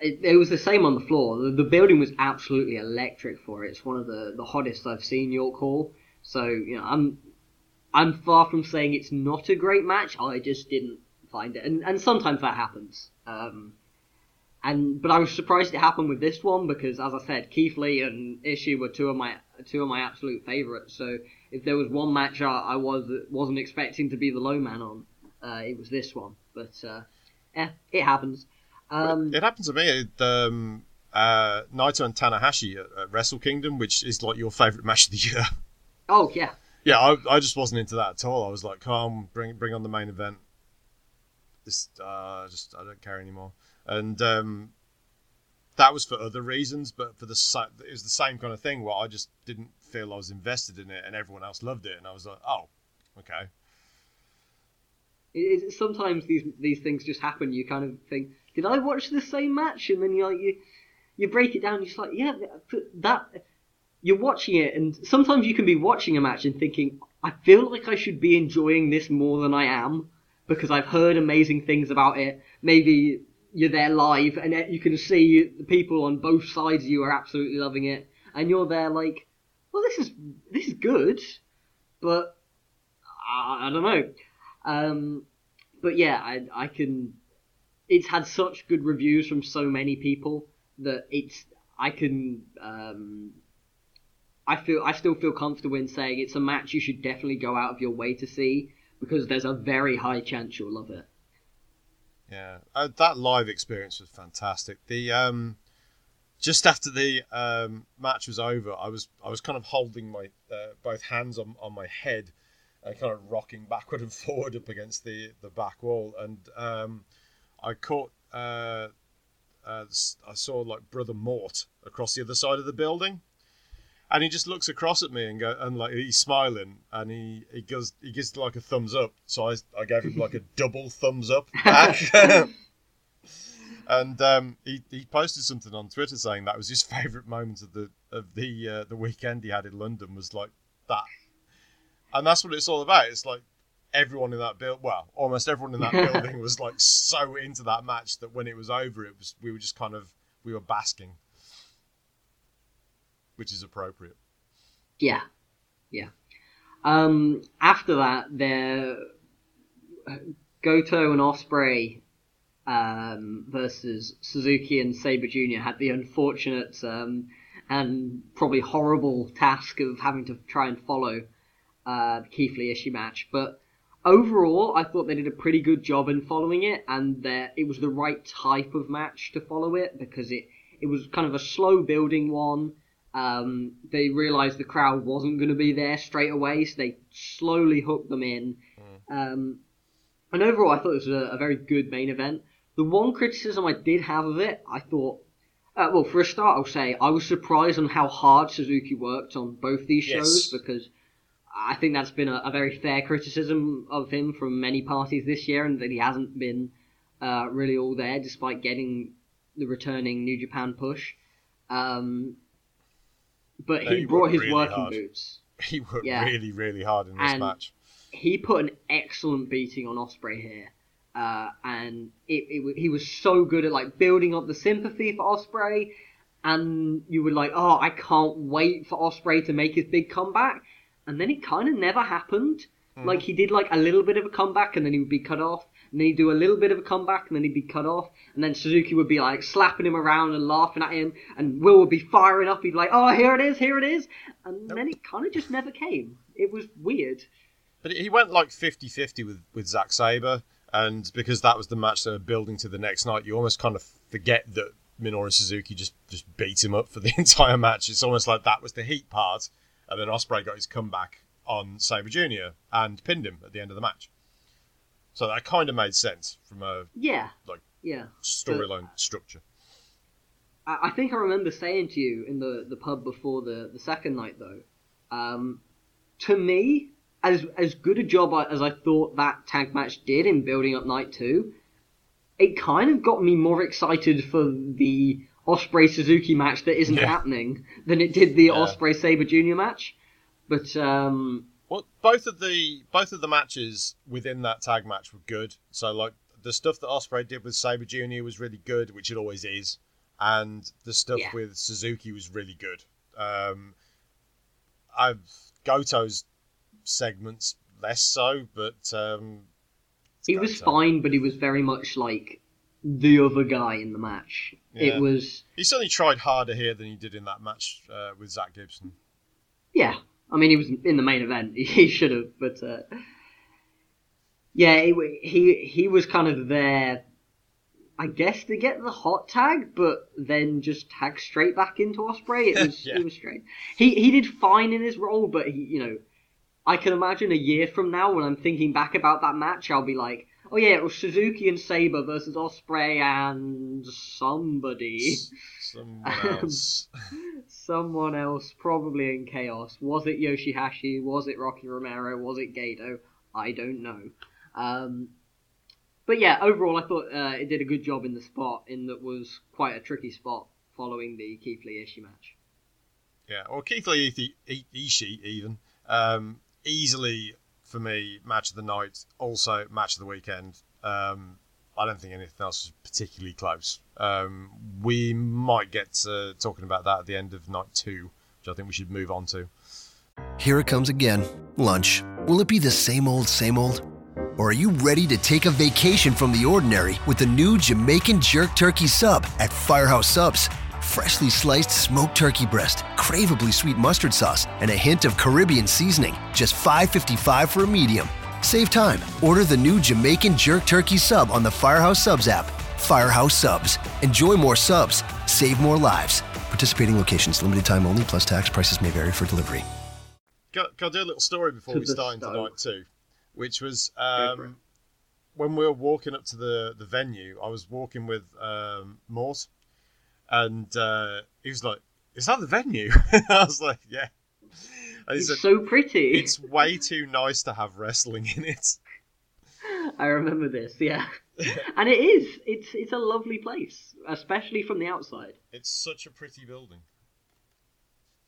it, it was the same on the floor. The, the, building was absolutely electric for it. It's one of the, the hottest I've seen York Hall. So you know, I'm I'm far from saying it's not a great match. I just didn't find it, and and sometimes that happens. Um, and but I was surprised it happened with this one because, as I said, Keith Lee and Ishii were two of my two of my absolute favourites. So if there was one match I, I was wasn't expecting to be the low man on, uh, it was this one. But uh, yeah, it happens. Um, it happened to me at um, uh, Naito and Tanahashi at, at, Wrestle Kingdom, which is like your favourite match of the year. Oh yeah. Yeah, I, I just wasn't into that at all. I was like, come bring bring on the main event. This uh, just I don't care anymore. And um, that was for other reasons, but for the it was the same kind of thing where I just didn't feel I was invested in it, and everyone else loved it, and I was like, oh, okay. It, sometimes these these things just happen. You kind of think, did I watch the same match? And then you like you you break it down. You're just like, yeah, that you're watching it, and sometimes you can be watching a match and thinking, I feel like I should be enjoying this more than I am, because I've heard amazing things about it. Maybe you're there live and you can see the people on both sides of you are absolutely loving it, and you're there like, well, this is this is good, but I, I don't know. Um, but yeah, I I can. It's had such good reviews from so many people that it's I can um, I feel I still feel comfortable in saying it's a match you should definitely go out of your way to see because there's a very high chance you'll love it. Yeah, uh, that live experience was fantastic. The um, just after the um, match was over, I was I was kind of holding my uh, both hands on, on my head and kind of rocking backward and forward up against the the back wall, and um, I caught uh, uh, I saw like brother Mort across the other side of the building, and he just looks across at me and go and like he's smiling and he he gives he gives like a thumbs up. So I I gave him like a double thumbs up back. and um, he he posted something on Twitter saying that was his favourite moment of the of the uh, the weekend he had in London was like that, and that's what it's all about. It's like everyone in that build, well, almost everyone in that building was like so into that match that when it was over, it was we were just kind of we were basking, which is appropriate. Yeah, yeah. Um, after that, there Goto and Ospreay um, versus Suzuki and Sabre Jr. had the unfortunate um, and probably horrible task of having to try and follow uh, the Keith Lee Ishii match, but overall, I thought they did a pretty good job in following it, and it was the right type of match to follow it because it it was kind of a slow building one. Um, they realized the crowd wasn't going to be there straight away, so they slowly hooked them in. Mm. Um, and overall, I thought it was a, a, very good main event. The one criticism I did have of it, I thought, uh, well, for a start, I'll say I was surprised on how hard Suzuki worked on both these shows yes. because I think that's been a, a, very fair criticism of him from many parties this year, and that he hasn't been uh, really all there despite getting the returning New Japan push. Um, but no, he, he, brought his really working hard. boots. He worked yeah. really, really hard in this and match. He put an excellent beating on Ospreay here. Uh, and it, it, he was so good at like building up the sympathy for Ospreay, and you were like, oh, I can't wait for Ospreay to make his big comeback and then it kind of never happened. Mm. Like he did like a little bit of a comeback and then he would be cut off, and then he'd do a little bit of a comeback and then he'd be cut off, and then Suzuki would be like slapping him around and laughing at him, and Will would be firing up. He'd be like, "Oh, here it is, here it is," and then it kind of just never came. It was weird. But he went like 50-50 with with Zack Sabre, and because that was the match they were building to the next night, you almost kind of forget that Minoru Suzuki just just beat him up for the entire match. It's almost like that was the heat part and then Ospreay got his comeback on Sabre Jr. and pinned him at the end of the match. So that kind of made sense from a yeah like yeah storyline structure. I think I remember saying to you in the, the pub before the, the second night though, um, to me, as as good a job as I thought that tag match did in building up night two, it kind of got me more excited for the Ospreay Suzuki match that isn't yeah. happening than it did the yeah. Ospreay Sabre Junior match. But um, well, both of the both of the matches within that tag match were good. So like the stuff that Ospreay did with Sabre Junior was really good, which it always is, and the stuff yeah. with Suzuki was really good. Um, I've Goto's segments less so, but um, he was fine, but he was very much like the other guy in the match. Yeah. It was. He certainly tried harder here than he did in that match uh, with Zack Gibson. Yeah, I mean he was in the main event. He should have, but uh, yeah, he, he he was kind of there. I guess to get the hot tag, but then just tag straight back into Ospreay. It was yeah. it was strange. He he did fine in his role, but he you know, I can imagine a year from now when I'm thinking back about that match, I'll be like, Oh yeah, it was Suzuki and Sabre versus Ospreay and somebody. Someone else. Someone else, probably in chaos. Was it Yoshihashi? Was it Rocky Romero? Was it Gedo? I don't know. Um, but yeah, overall, I thought uh, it did a good job in the spot, in that was quite a tricky spot following the Keith Lee Ishii match. Yeah, or Keith Lee Ishii even um, easily for me, match of the night. Also, match of the weekend. Um, I don't think anything else was particularly close. Um, we might get to talking about that at the end of night two, which I think we should move on to. Here it comes again lunch. Will it be the same old, same old? Or are you ready to take a vacation from the ordinary with the new Jamaican Jerk Turkey Sub at Firehouse Subs? Freshly sliced smoked turkey breast, craveably sweet mustard sauce, and a hint of Caribbean seasoning. Just $5.55 for a medium. Save time. Order the new Jamaican Jerk Turkey Sub on the Firehouse Subs app. Firehouse Subs. Enjoy more subs. Save more lives. Participating locations, limited time only, plus tax prices may vary for delivery. Got, got to do a little story before To we start into stove. night two, which was Go for it. um, when we were walking up to the, the venue. I was walking with um, Mort, and uh, he was like, "Is that the venue?" I was like, "Yeah." And It's said, so pretty. "It's way too nice to have wrestling in it." I remember this, yeah. and it is. It's it's a lovely place, especially from the outside. It's such a pretty building.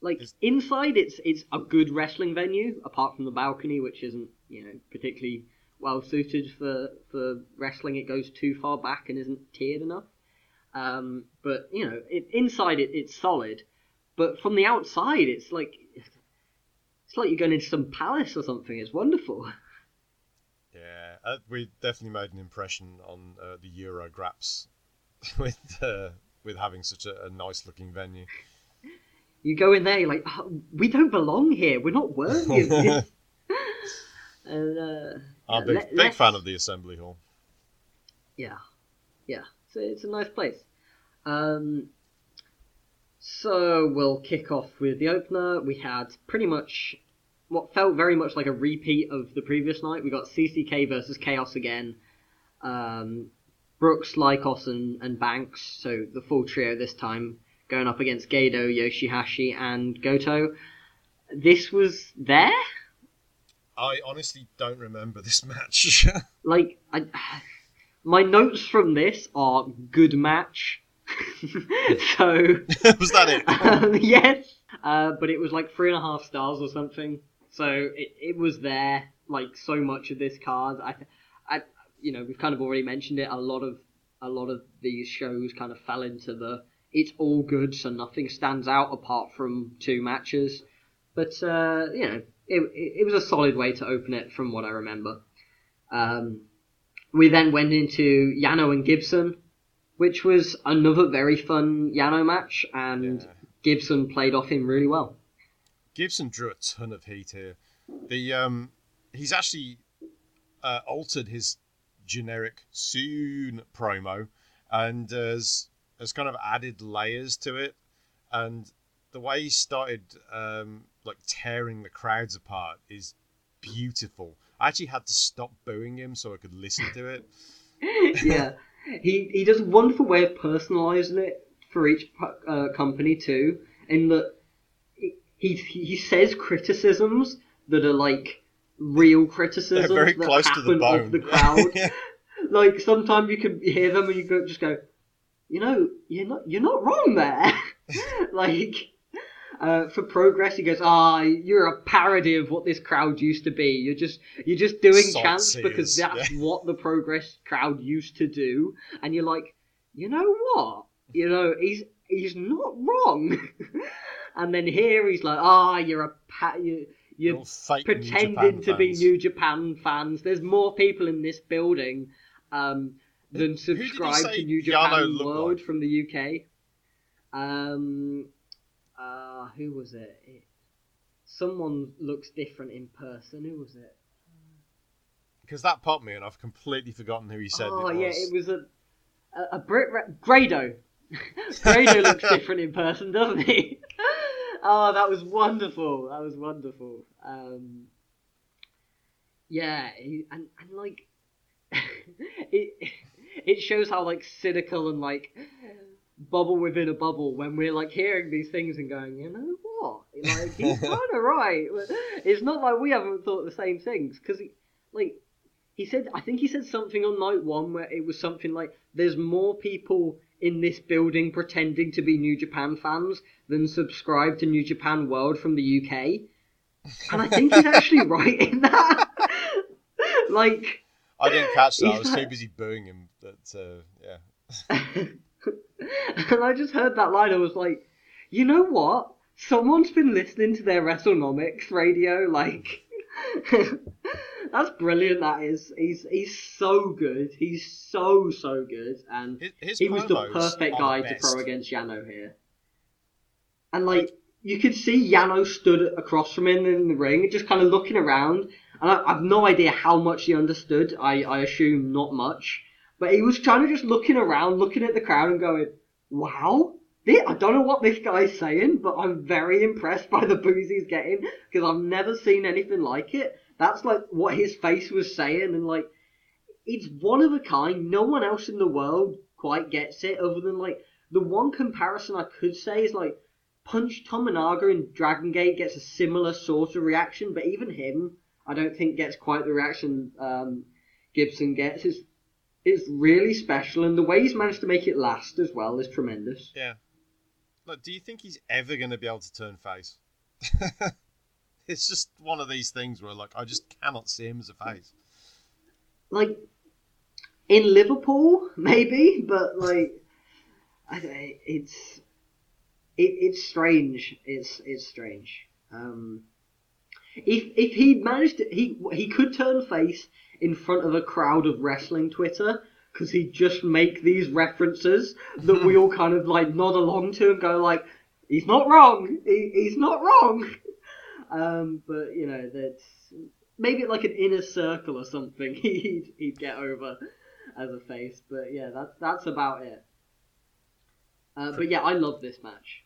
Like Is- inside, it's it's a good wrestling venue, apart from the balcony, which isn't you know particularly well suited for for wrestling. It goes too far back and isn't tiered enough. Um, but you know, it, inside it it's solid, but from the outside, it's like it's like you're going into some palace or something. It's wonderful. Yeah, uh, we definitely made an impression on uh, the Euro Graps with uh, with having such a, a nice looking venue. You go in there, you're like, oh, we don't belong here. We're not worthy and, uh, I'm a big, let- big fan of the Assembly Hall. Yeah, yeah. So it's a nice place. Um, so we'll kick off with the opener. We had pretty much what felt very much like a repeat of the previous night. We got CCK versus Chaos again. Um, Brookes, Lykos, and, and Banks. So the full trio this time going up against Gedo, Yoshihashi, and Goto. This was there. I honestly don't remember this match. like I, my notes from this are good match. so Was that it? um, yes, uh, but it was like three and a half stars or something. So it, it was there. Like so much of this card, I, I, you know, we've kind of already mentioned it. A lot of a lot of these shows kind of fell into the it's all good, so nothing stands out apart from two matches. But uh, you know, it, it, it was a solid way to open it from what I remember. Um, we then went into Yano and Gibson, which was another very fun Yano match, and Yeah. Gibson played off him really well. Gibson drew a ton of heat here. The um, he's actually uh, altered his generic soon promo and has has kind of added layers to it. And the way he started um, like tearing the crowds apart is beautiful. I actually had to stop booing him so I could listen to it. yeah, he he does a wonderful way of personalising it for each uh, company too, in that he he he says criticisms that are like real criticisms They're very that close to happen the of bone. the crowd. Yeah. like sometimes you can hear them and you go just go, you know, you're not you're not wrong there. like uh, for progress, he goes, ah, you're a parody of what this crowd used to be. You're just you're just doing chants because that's yeah. what the progress crowd used to do, and you're like, you know what? You know, he's he's not wrong. and then here he's like, ah, you're a pa- you, you're All fake New pretending to be. New Japan fans. There's more people in this building um, than subscribe to New Japan World like? from the UK. Um, uh, who was it? it? Someone looks different in person. Who was it? Because that popped me and I've completely forgotten who he said oh it yeah, it was a a, a Brit Ra- Grado. Grado looks different in person, doesn't he? oh, that was wonderful. That was wonderful. Um, yeah, he, and and like it it shows how like cynical and like bubble within a bubble when we're like hearing these things and going, you know what? Like he's kind of right. It's not like we haven't thought the same things because he like he said I think he said something on night one where it was something like there's more people in this building pretending to be New Japan fans than subscribe to New Japan World from the UK. And I think he's actually right in that. like I didn't catch that. I was too busy booing him. That uh, yeah. and I just heard that line. I was like, you know what? Someone's been listening to their WrestleNomics radio. Like, that's brilliant. That is. He's he's so good. He's so so good, and His, his he was the perfect guy the to throw against Yano here. And like you could see Yano stood across from him in the ring, just kind of looking around. And I, I've no idea how much he understood. I, I assume not much, but he was kind of just looking around, looking at the crowd, and going, "Wow." thi- I don't know what this guy's saying, but I'm very impressed by the booze he's getting because I've never seen anything like it. That's like what his face was saying, and like it's one of a kind. No one else in the world quite gets it, other than like the one comparison I could say is like Punch Tominaga in Dragon Gate gets a similar sort of reaction, but even him, I don't think gets quite the reaction um, Gibson gets. It's it's really special, and the way he's managed to make it last as well is tremendous. Yeah. Look, do you think he's ever going to be able to turn face? it's just one of these things where, like, I just cannot see him as a face. like in Liverpool, maybe, but like it's it, it's strange. It's it's strange. Um, if if he'd managed to, he he could turn face in front of a crowd of wrestling Twitter because he'd just make these references that we all kind of like nod along to and go like he's not wrong. He, he's not wrong. Um, but you know that's maybe like an inner circle or something he'd, he'd get over as a face. But yeah, that's that's about it. Uh, but yeah, I love this match.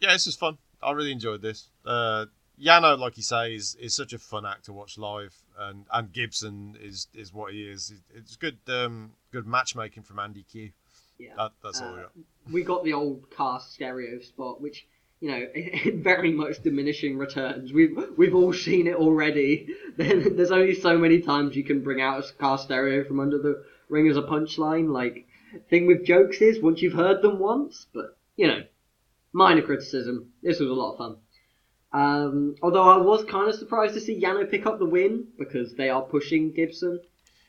Yeah, this is fun. I really enjoyed this. Uh, Yano, like you say, is, is such a fun act to watch live, and, and Gibson is, is what he is. It's good um, good matchmaking from Andy Q. Yeah, That, that's all we Uh, got. we got the old cast stereo spot, which you know, very much diminishing returns. We've we've all seen it already. Then There's only so many times you can bring out a cast stereo from under the ring as a punchline. Like thing with jokes is once you've heard them once, but you know, minor criticism. This was a lot of fun. Um, although I was kind of surprised to see Yano pick up the win because they are pushing Gibson.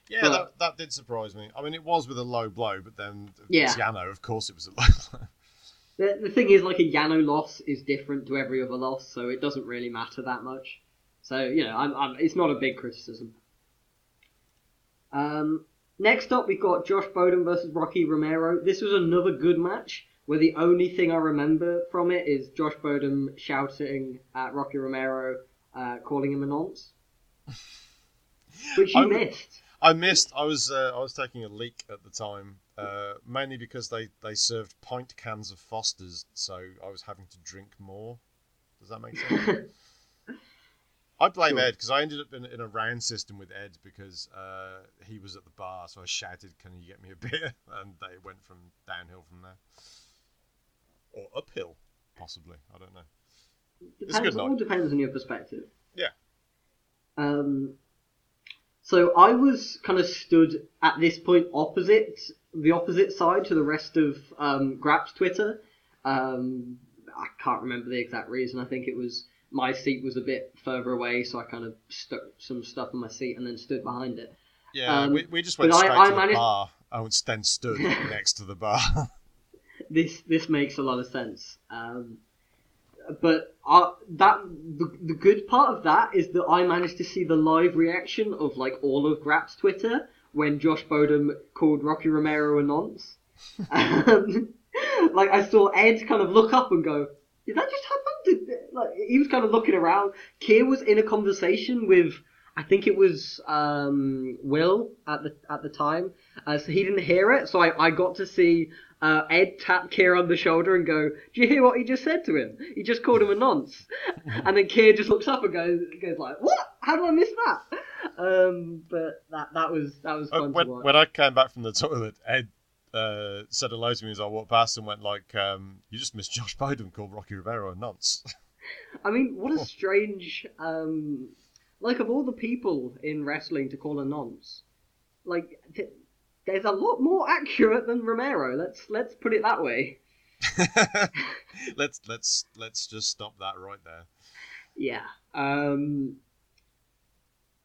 Yeah, but- that, that did surprise me. I mean, it was with a low blow, but then Yeah. it's Yano, of course it was a low blow. The, the thing is, like, a Yano loss is different to every other loss, so it doesn't really matter that much. So, you know, I'm, I'm, it's not a big criticism. Um, next up, we've got Josh Bodom versus Rocky Romero. This was another good match, where the only thing I remember from it is Josh Bodom shouting at Rocky Romero, uh, calling him a nonce. Which you I'm- missed. I missed. I was uh, I was taking a leak at the time, uh, mainly because they, they served pint cans of Fosters, so I was having to drink more. Does that make sense? I blame Sure. Ed because I ended up in, in a round system with Ed because uh, he was at the bar, so I shouted, "Can you get me a beer?" And they went from downhill from there, or uphill, possibly. I don't know. Depends, good all depends on your perspective. Yeah. Um, so I was kind of stood at this point opposite the opposite side to the rest of um, Grap's Twitter. Um, I can't remember the exact reason. I think it was my seat was a bit further away, so I kind of stuck some stuff in my seat and then stood behind it. Yeah, Um, we, we just went straight I to managed- the bar. I then stood next to the bar. This this makes a lot of sense. Um, but uh, that the, the good part of that is that I managed to see the live reaction of like all of Grap's Twitter when Josh Bodom called Rocky Romero a nonce. um, like I saw Ed kind of look up and go, "Did that just happen?" Did, like he was kind of looking around. Keir was in a conversation with. I think it was um, Will at the at the time, uh, so he didn't hear it. So I, I got to see uh, Ed tap Keir on the shoulder and go, "Do you hear what he just said to him? He just called him a nonce." and then Keir just looks up and goes, goes like, "What? How did I miss that?" Um, but that that was that was Uh, fun when, to watch. when I came back from the toilet, Ed uh, said hello to me as I walked past and went like, um, "You just missed Josh Bodom called Rocky Rivera a nonce." I mean, what a strange, um, like of all the people in wrestling to call a nonce, like th- there's a lot more accurate than Romero. Let's let's put it that way. let's let's let's just stop that right there. Yeah. Um.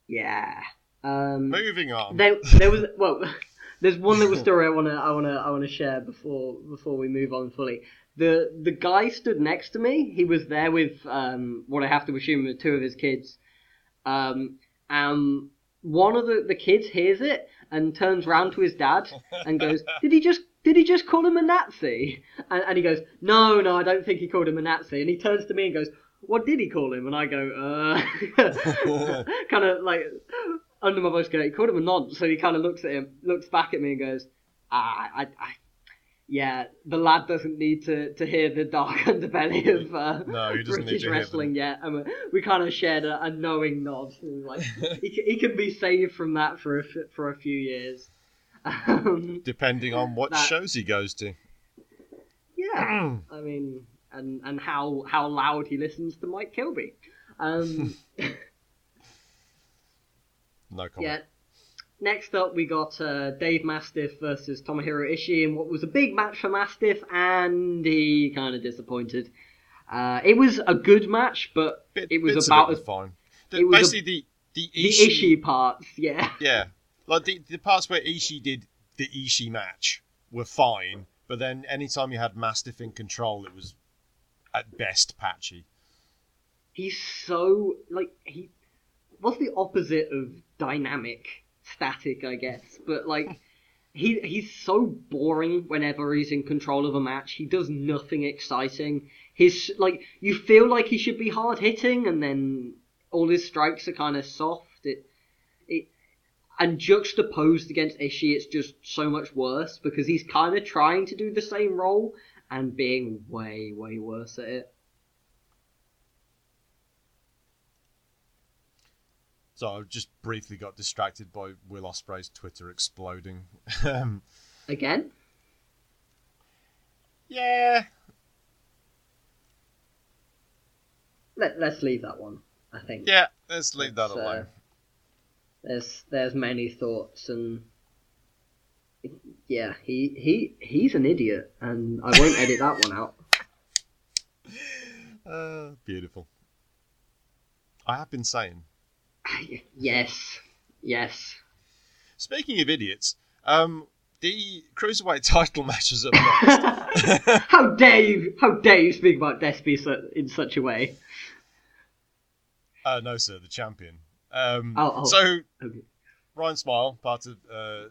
Yeah. Um, Moving on. there, there was well, there's one little story I wanna I wanna I wanna share before before we move on fully. The the guy stood next to me. He was there with um, what I have to assume are two of his kids. Um, and one of the, the kids hears it and turns round to his dad and goes, "Did he just did he just call him a Nazi?" And, and he goes, "No, no, I don't think he called him a Nazi." And he turns to me and goes, "What did he call him?" And I go, "Uh," kind of like under my voice, go, "He called him a nonce." So he kind of looks at him, looks back at me, and goes, "Ah, I, I yeah, the lad doesn't need to, to hear the dark underbelly of uh, No, he doesn't need British wrestling yet. And we, we kind of shared a, a knowing nod. Like he, he can be saved from that for a, for a few years. Um, Depending on what That- shows he goes to. yeah, I mean, and and how how loud he listens to Mike Kilby. Um, No comment. yeah. Next up, we got uh, Dave Mastiff versus Tomohiro Ishii in what was a big match for Mastiff, and he kind of disappointed. Uh, it was a good match, but Bit- it was about as fine. The- it was basically, the the the Ishii, Ishii parts, yeah. yeah, like the the parts where Ishii did the Ishii match were fine, but then anytime you had Mastiff in control, it was at best patchy. He's so like he. What's the opposite of dynamic? Static, I guess. But like, he he's so boring whenever he's in control of a match. He does nothing exciting. His like you feel like he should be hard hitting, and then all his strikes are kind of soft. It it and juxtaposed against Ishii, it's just so much worse because he's kind of trying to do the same role and being way way worse at it. So I just briefly got distracted by Will Ospreay's Twitter exploding. um, Again, yeah, Let, let's leave that one. I think. yeah. Let's leave that It's, uh, alone. There's there's many thoughts and yeah, he he he's an idiot, and I won't edit that one out. Uh, beautiful. I have been saying. Yes, yes. Speaking of idiots, um, the cruiserweight title matches up next. how dare you? How dare you speak about Despy in such a way? uh, no, sir, the champion. Um, Oh, oh. So Okay. Ryan Smile, part of uh,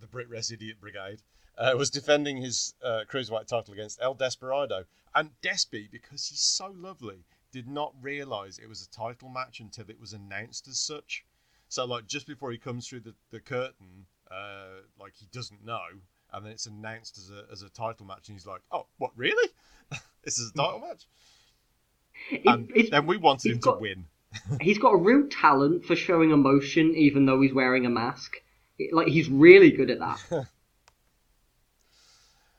the BritWres Idiot Brigade, uh, was defending his uh, cruiserweight title against El Desperado, and Despy, because he's so lovely, did not realise it was a title match until it was announced as such. So, like, just before he comes through the, the curtain, uh, like he doesn't know, and then it's announced as a as a title match, and he's like, "Oh, what? Really? this is a title match?" It- And it's- then we wanted him got- to win. he's got a real talent for showing emotion, even though he's wearing a mask. It- like he's really good at that.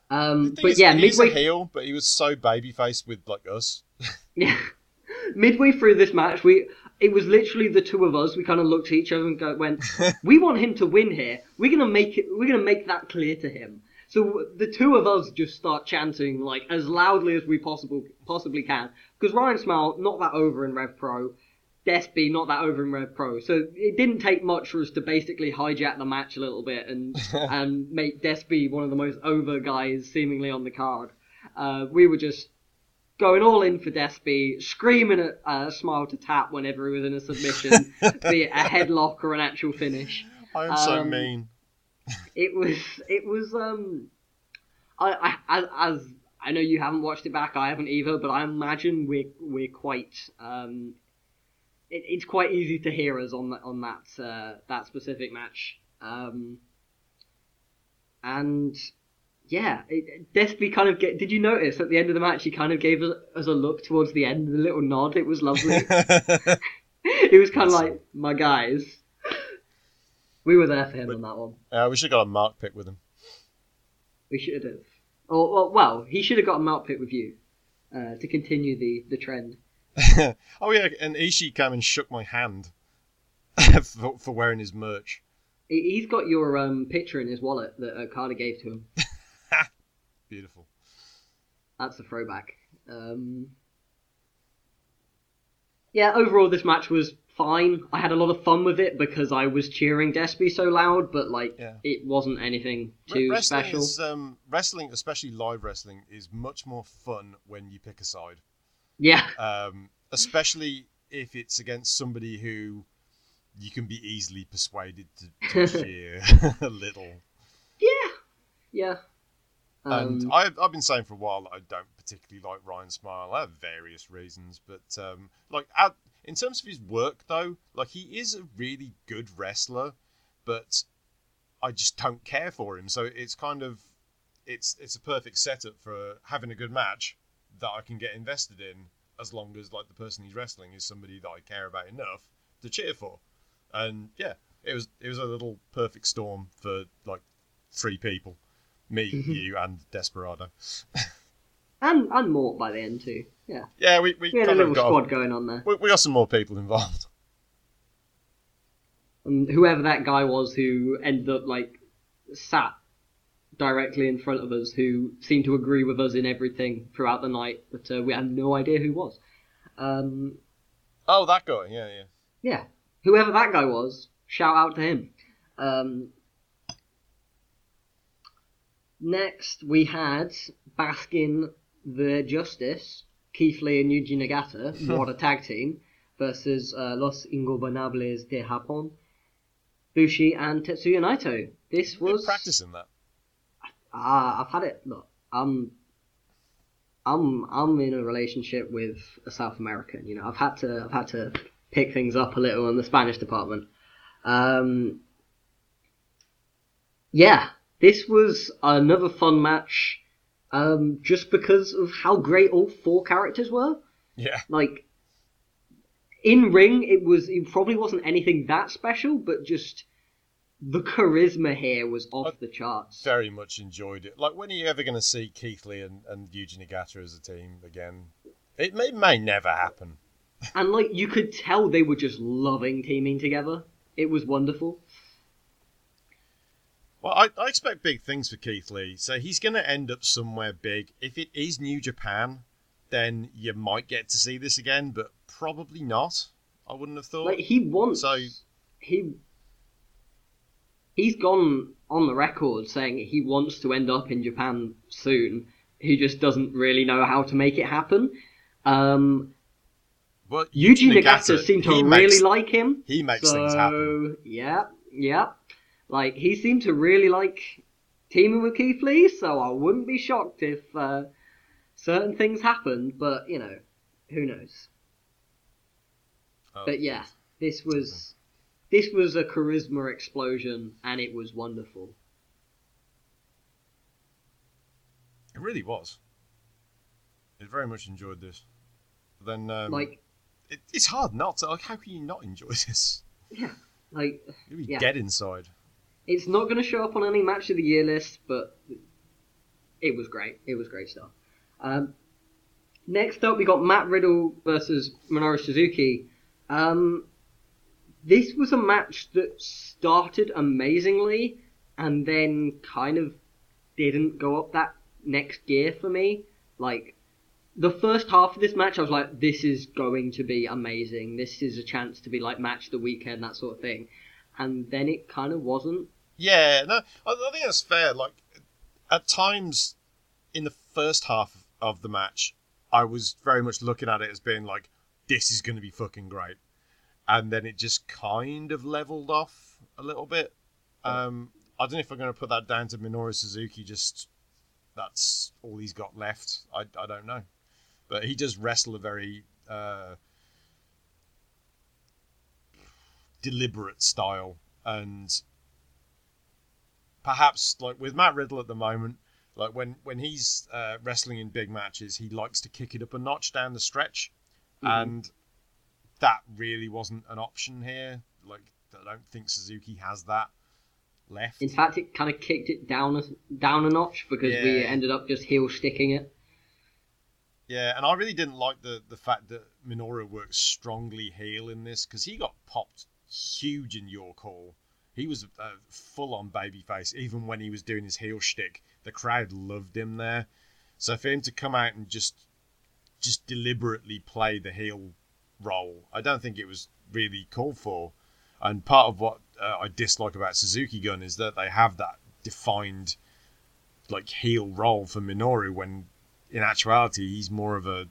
Um, but yeah, he's midway a heel, but he was so babyfaced with like us. Yeah. Midway through this match, we it was literally the two of us. We kind of looked at each other and go, went, "We want him to win here. We're gonna make it. We're gonna make that clear to him." So the two of us just start chanting like as loudly as we possible possibly can because Ryan Smile not that over in Rev Pro, Despy not that over in Rev Pro. So it didn't take much for us to basically hijack the match a little bit and and make Despy one of the most over guys seemingly on the card. Uh, we were just going all in for Despy, screaming at uh, Smile to tap whenever he was in a submission, be it a headlock or an actual finish. I am so Um, mean. It was, it was, um, I, I, as, as I know you haven't watched it back, I haven't either, but I imagine we're we're quite, um, it, it's quite easy to hear us on that on that uh, that specific match, um, and yeah, it, Despy kind of get. Did you notice at the end of the match he kind of gave us, us a look towards the end, a little nod. It was lovely. it was kind of like my guys. We were there for him on that one. uh, we should have got a mark pick with him. We should have. Or, or well, he should have got a mark pick with you uh, to continue the, the trend. oh yeah, and Ishii came and shook my hand for, for wearing his merch. He- He's got your um, picture in his wallet that uh, Carter gave to him. Beautiful. That's a throwback. Um, yeah, overall, this match was fine. I had a lot of fun with it because I was cheering Despy so loud, but like Yeah. it wasn't anything too wrestling special. is um, wrestling, especially live wrestling, is much more fun when you pick a side. Yeah, um, especially if it's against somebody who you can be easily persuaded to, to cheer a little. yeah, yeah. And Um, I've, I've been saying for a while that I don't particularly like Ryan Smile. I have various reasons, but um, like out, in terms of his work, though, like he is a really good wrestler, but I just don't care for him. So it's kind of it's it's a perfect setup for having a good match that I can get invested in, as long as like the person he's wrestling is somebody that I care about enough to cheer for. And yeah, it was it was a little perfect storm for like three people, me, you, and Desperado. and and Mort by the end too. Yeah, Yeah, we we we had a little got squad going on there. we, we got some more people involved. And whoever that guy was who ended up like sat directly in front of us, who seemed to agree with us in everything throughout the night, but uh, we had no idea who was. Um, Oh, that guy. Yeah, yeah. yeah, whoever that guy was, shout out to him. Um, next, we had Baskin the Justice, Keith Lee and Yuji Nagata, what a tag team, versus uh, Los Ingobernables de Japón, Bushi and Tetsuya Naito. This was practicing that. Ah, I've had it. Look, I'm, I'm, I'm in a relationship with a South American. You know, I've had to, I've had to pick things up a little in the Spanish department. Um, yeah, this was another fun match. Um, just because of how great all four characters were. Yeah. Like, in ring, it was, it probably wasn't anything that special, but just the charisma here was off the charts. Very much enjoyed it. Like, when are you ever going to see Keith Lee and, and Yuji Nagata as a team again? It may, may never happen. And like you could tell they were just loving teaming together. It was wonderful. Well, I, I expect big things for Keith Lee. So he's going to end up somewhere big. If it is New Japan, then you might get to see this again, but probably not. I wouldn't have thought. Like he wants So- he he's gone on the record saying he wants to end up in Japan soon. He just doesn't really know how to make it happen. Um, But Yuji Nagata, seemed to really makes- like him. he makes so, things happen. Yeah, yeah. Like he seemed to really like teaming with Keith Lee, so I wouldn't be shocked if uh, certain things happened. But you know, who knows? Oh, But yeah, this was this was a charisma explosion, and it was wonderful. It really was. I very much enjoyed this. But then, um, like, it, it's hard not to. Like, how can you not enjoy this? yeah, like You'll be Yeah. dead inside. It's not going to show up on any match of the year list, but it was great. It was great stuff. Um, next up, we got Matt Riddle versus Minoru Suzuki. Um, this was a match that started amazingly and then kind of didn't go up that next gear for me. Like, the first half of this match, I was like, this is going to be amazing. This is a chance to be like match the weekend, that sort of thing. And then it kind of wasn't. Yeah, no, I, I think that's fair. Like, at times in the first half of the match, I was very much looking at it as being like, this is going to be fucking great. And then it just kind of leveled off a little bit. Um, I don't know if I'm going to put that down to Minoru Suzuki, just that's all he's got left. I, I don't know. But he does wrestle a very uh, deliberate style. And perhaps like with Matt Riddle at the moment, like when when he's uh, wrestling in big matches, he likes to kick it up a notch down the stretch, and that really wasn't an option here. Like I don't think Suzuki has that left. In fact, it kind of kicked it down a, down a notch because we ended up just heel sticking it. Yeah, and I really didn't like the the fact that Minoru works strongly heel in this because he got popped huge in York Hall. He was a full on babyface even when he was doing his heel shtick. The crowd loved him there. So for him to come out and just just deliberately play the heel role, I don't think it was really called for. And part of what uh, I dislike about Suzuki Gun is that they have that defined like heel role for Minoru when in actuality he's more of a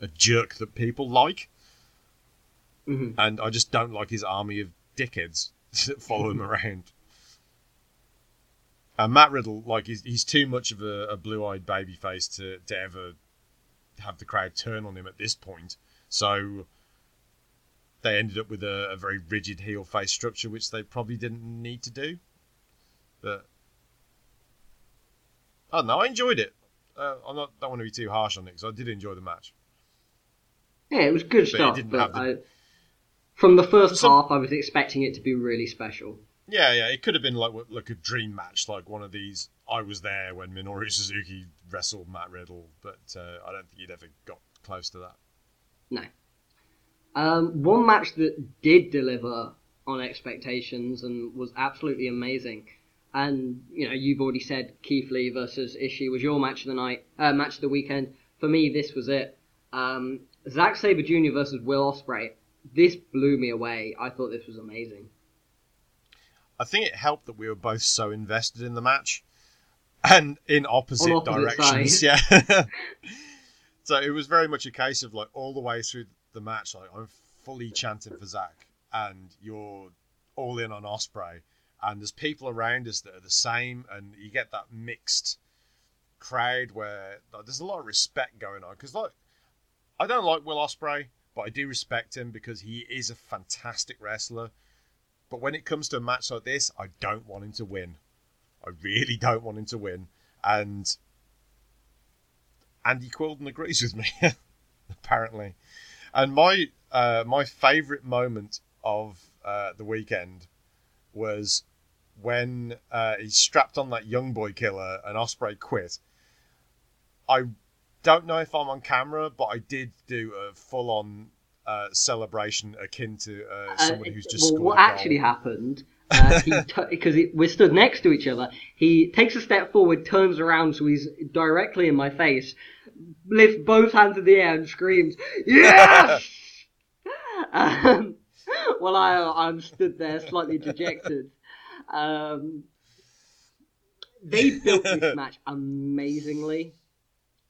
a jerk that people like. Mm-hmm. And I just don't like his army of dickheads follow him around. And Matt Riddle, like he's, he's too much of a, a blue-eyed babyface to, to ever have the crowd turn on him at this point. So they ended up with a, a very rigid heel face structure, which they probably didn't need to do. But I don't know. I enjoyed it. Uh, I don't want to be too harsh on it because I did enjoy the match. Yeah, it was good But it stuff. didn't But the- I, from the first Some- half, I was expecting it to be really special. Yeah, yeah. It could have been like like a dream match, like one of these. I was there when Minoru Suzuki wrestled Matt Riddle, but uh, I don't think he'd ever got close to that. No. Um, one match that did deliver on expectations and was absolutely amazing. And you know, you've already said Keith Lee versus Ishii was your match of the night, uh, match of the weekend. For me, this was it. Um, Zack Sabre Jr. versus Will Ospreay. This blew me away. I thought this was amazing. I think it helped that we were both so invested in the match, and in opposite, opposite directions. sides. Yeah. so it was very much a case of like all the way through the match, like I'm fully chanting for Zack and you're all in on Ospreay, and there's people around us that are the same, and you get that mixed crowd where like, there's a lot of respect going on because like I don't like Will Ospreay, but I do respect him because he is a fantastic wrestler. But when it comes to a match like this, I don't want him to win. I really don't want him to win. And Andy Quildan agrees with me, apparently. And my uh, my favourite moment of uh, the weekend was when uh, he strapped on that young boy killer and Ospreay quit. I don't know if I'm on camera, but I did do a full on uh, celebration akin to uh, someone Uh, who's just well, scored what actually happened? Uh, he because we're stood next to each other. He takes a step forward, turns around, so he's directly in my face. Lifts both hands in the air and screams, "Yes!" um, well, I I'm stood there slightly dejected. Um, they built this match amazingly,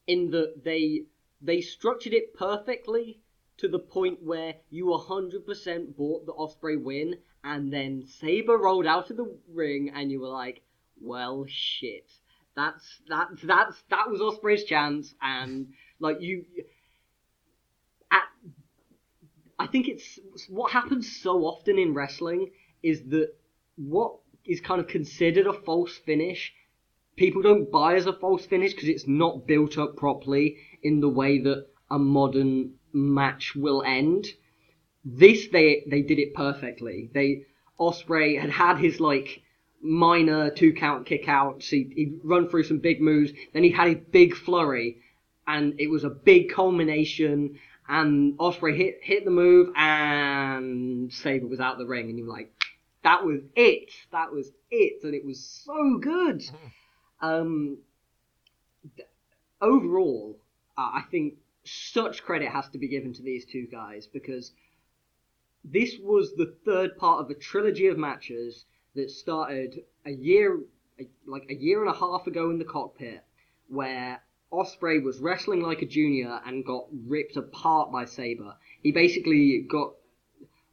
in that they they structured it perfectly to the point where you 100% bought the Ospreay win, and then Sabre rolled out of the ring, and you were like, "Well, shit, that's that's that's that was Ospreay's chance," and like you. At, I think it's what happens so often in wrestling is that what is kind of considered a false finish people don't buy as a false finish because it's not built up properly in the way that a modern match will end. This they they did it perfectly. They Ospreay had had his like minor two count kick outs. He he'd run through some big moves. Then he had his big flurry, and it was a big culmination. And Ospreay hit hit the move, and Sabre was out the ring, and you were like, that was it. That was it, and it was so good. Mm-hmm. Um, overall, uh, I think such credit has to be given to these two guys because this was the third part of a trilogy of matches that started a year, like a year and a half ago in the cockpit, where Ospreay was wrestling like a junior and got ripped apart by Sabre. He basically got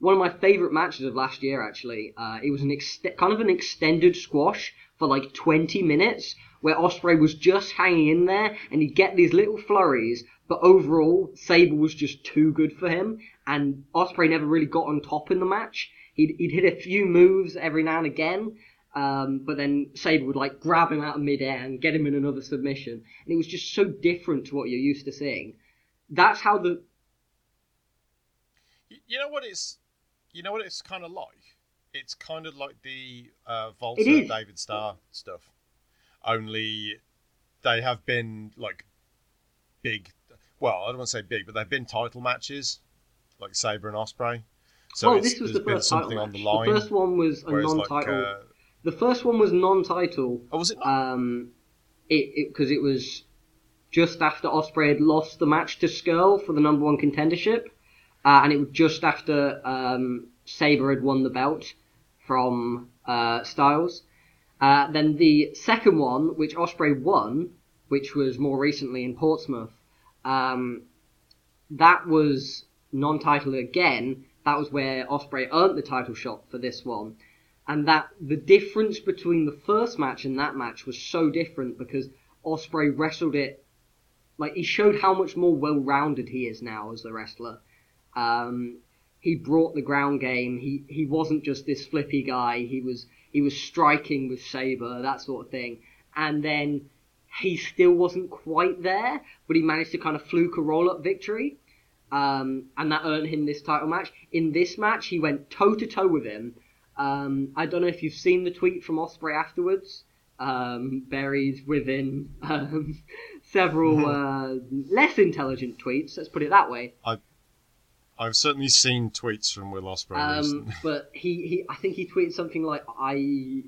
one of my favorite matches of last year. Actually, uh, it was an ex- kind of an extended squash for like 20 minutes, where Ospreay was just hanging in there, and he'd get these little flurries. But overall, Sabre was just too good for him, and Ospreay never really got on top in the match. He'd, he'd hit a few moves every now and again, um, but then Sabre would like grab him out of midair and get him in another submission, and it was just so different to what you're used to seeing. That's how the You know what it's, you know what it's kind of like. It's kind of like the uh, Walter. David Starr stuff, only they have been like big. Well, I don't want to say big, but they've been title matches, like Sabre and Ospreay. So it's, this was the been first title something on match. the line. The first one was a non-title. Like, uh, The first one was non-title. oh, was it not? Um, it because it, was just after Ospreay had lost the match to Scurll for the number one contendership. Uh, and it was just after um, Sabre had won the belt from uh, Styles. Uh, then the second one, which Ospreay won, which was more recently in Portsmouth, um, that was non-title again. That was where Ospreay earned the title shot for this one, and that the difference between the first match and that match was so different because Ospreay wrestled it like he showed how much more well-rounded he is now as a wrestler. Um, he brought the ground game. He he wasn't just this flippy guy. He was he was striking with Sabre, that sort of thing. And then he still wasn't quite there, but he managed to kind of fluke a roll up victory. Um, and that earned him this title match. In this match, he went toe to toe with him. Um, I don't know if you've seen the tweet from Ospreay afterwards. Um, buried within um, several uh, less intelligent tweets. Let's put it that way. I, I've certainly seen tweets from Will Ospreay. Um, but he, he, I think he tweeted something like, "I."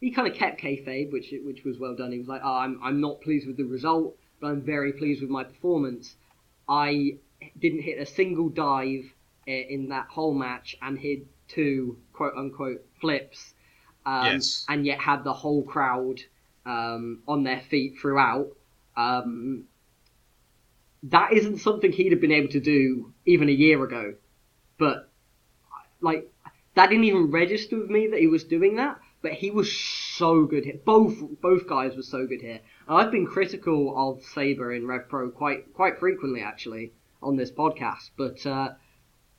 He kind of kept kayfabe, which which was well done. He was like, oh, "I'm I'm not pleased with the result, but I'm very pleased with my performance. I didn't hit a single dive in that whole match and hit two quote unquote flips, um, yes. and yet had the whole crowd um, on their feet throughout." Um, that isn't something he'd have been able to do even a year ago. But like that didn't even register with me that he was doing that. But he was so good here. Both both guys were so good here. And I've been critical of Sabre in Rev Pro quite quite frequently actually on this podcast. But uh,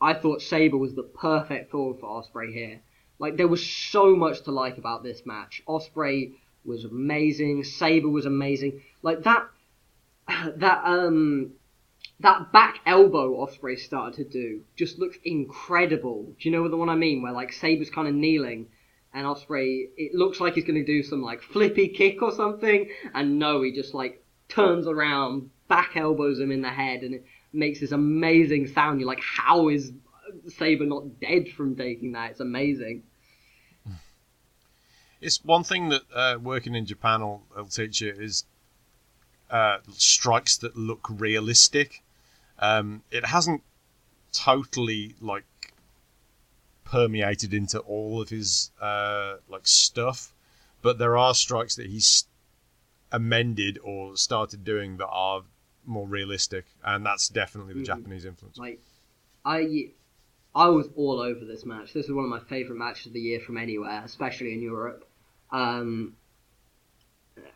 I thought Sabre was the perfect forward for Ospreay here. Like there was so much to like about this match. Ospreay was amazing. Sabre was amazing. Like that that um that back elbow Ospreay started to do just looks incredible. Do you know the one I mean? Where like Sabre's kind of kneeling and Ospreay it looks like he's going to do some like flippy kick or something, and no, he just like turns around, back elbows him in the head, and it makes this amazing sound. You're like, how is Sabre not dead from taking that? It's amazing. It's one thing that uh, working in Japan will, will teach you is uh, strikes that look realistic. Um, it hasn't totally like permeated into all of his uh, like stuff, but there are strikes that he's amended or started doing that are more realistic, and that's definitely the mm-hmm. Japanese influence. Like, I, I was all over this match. This is one of my favorite matches of the year from anywhere, especially in Europe. Um,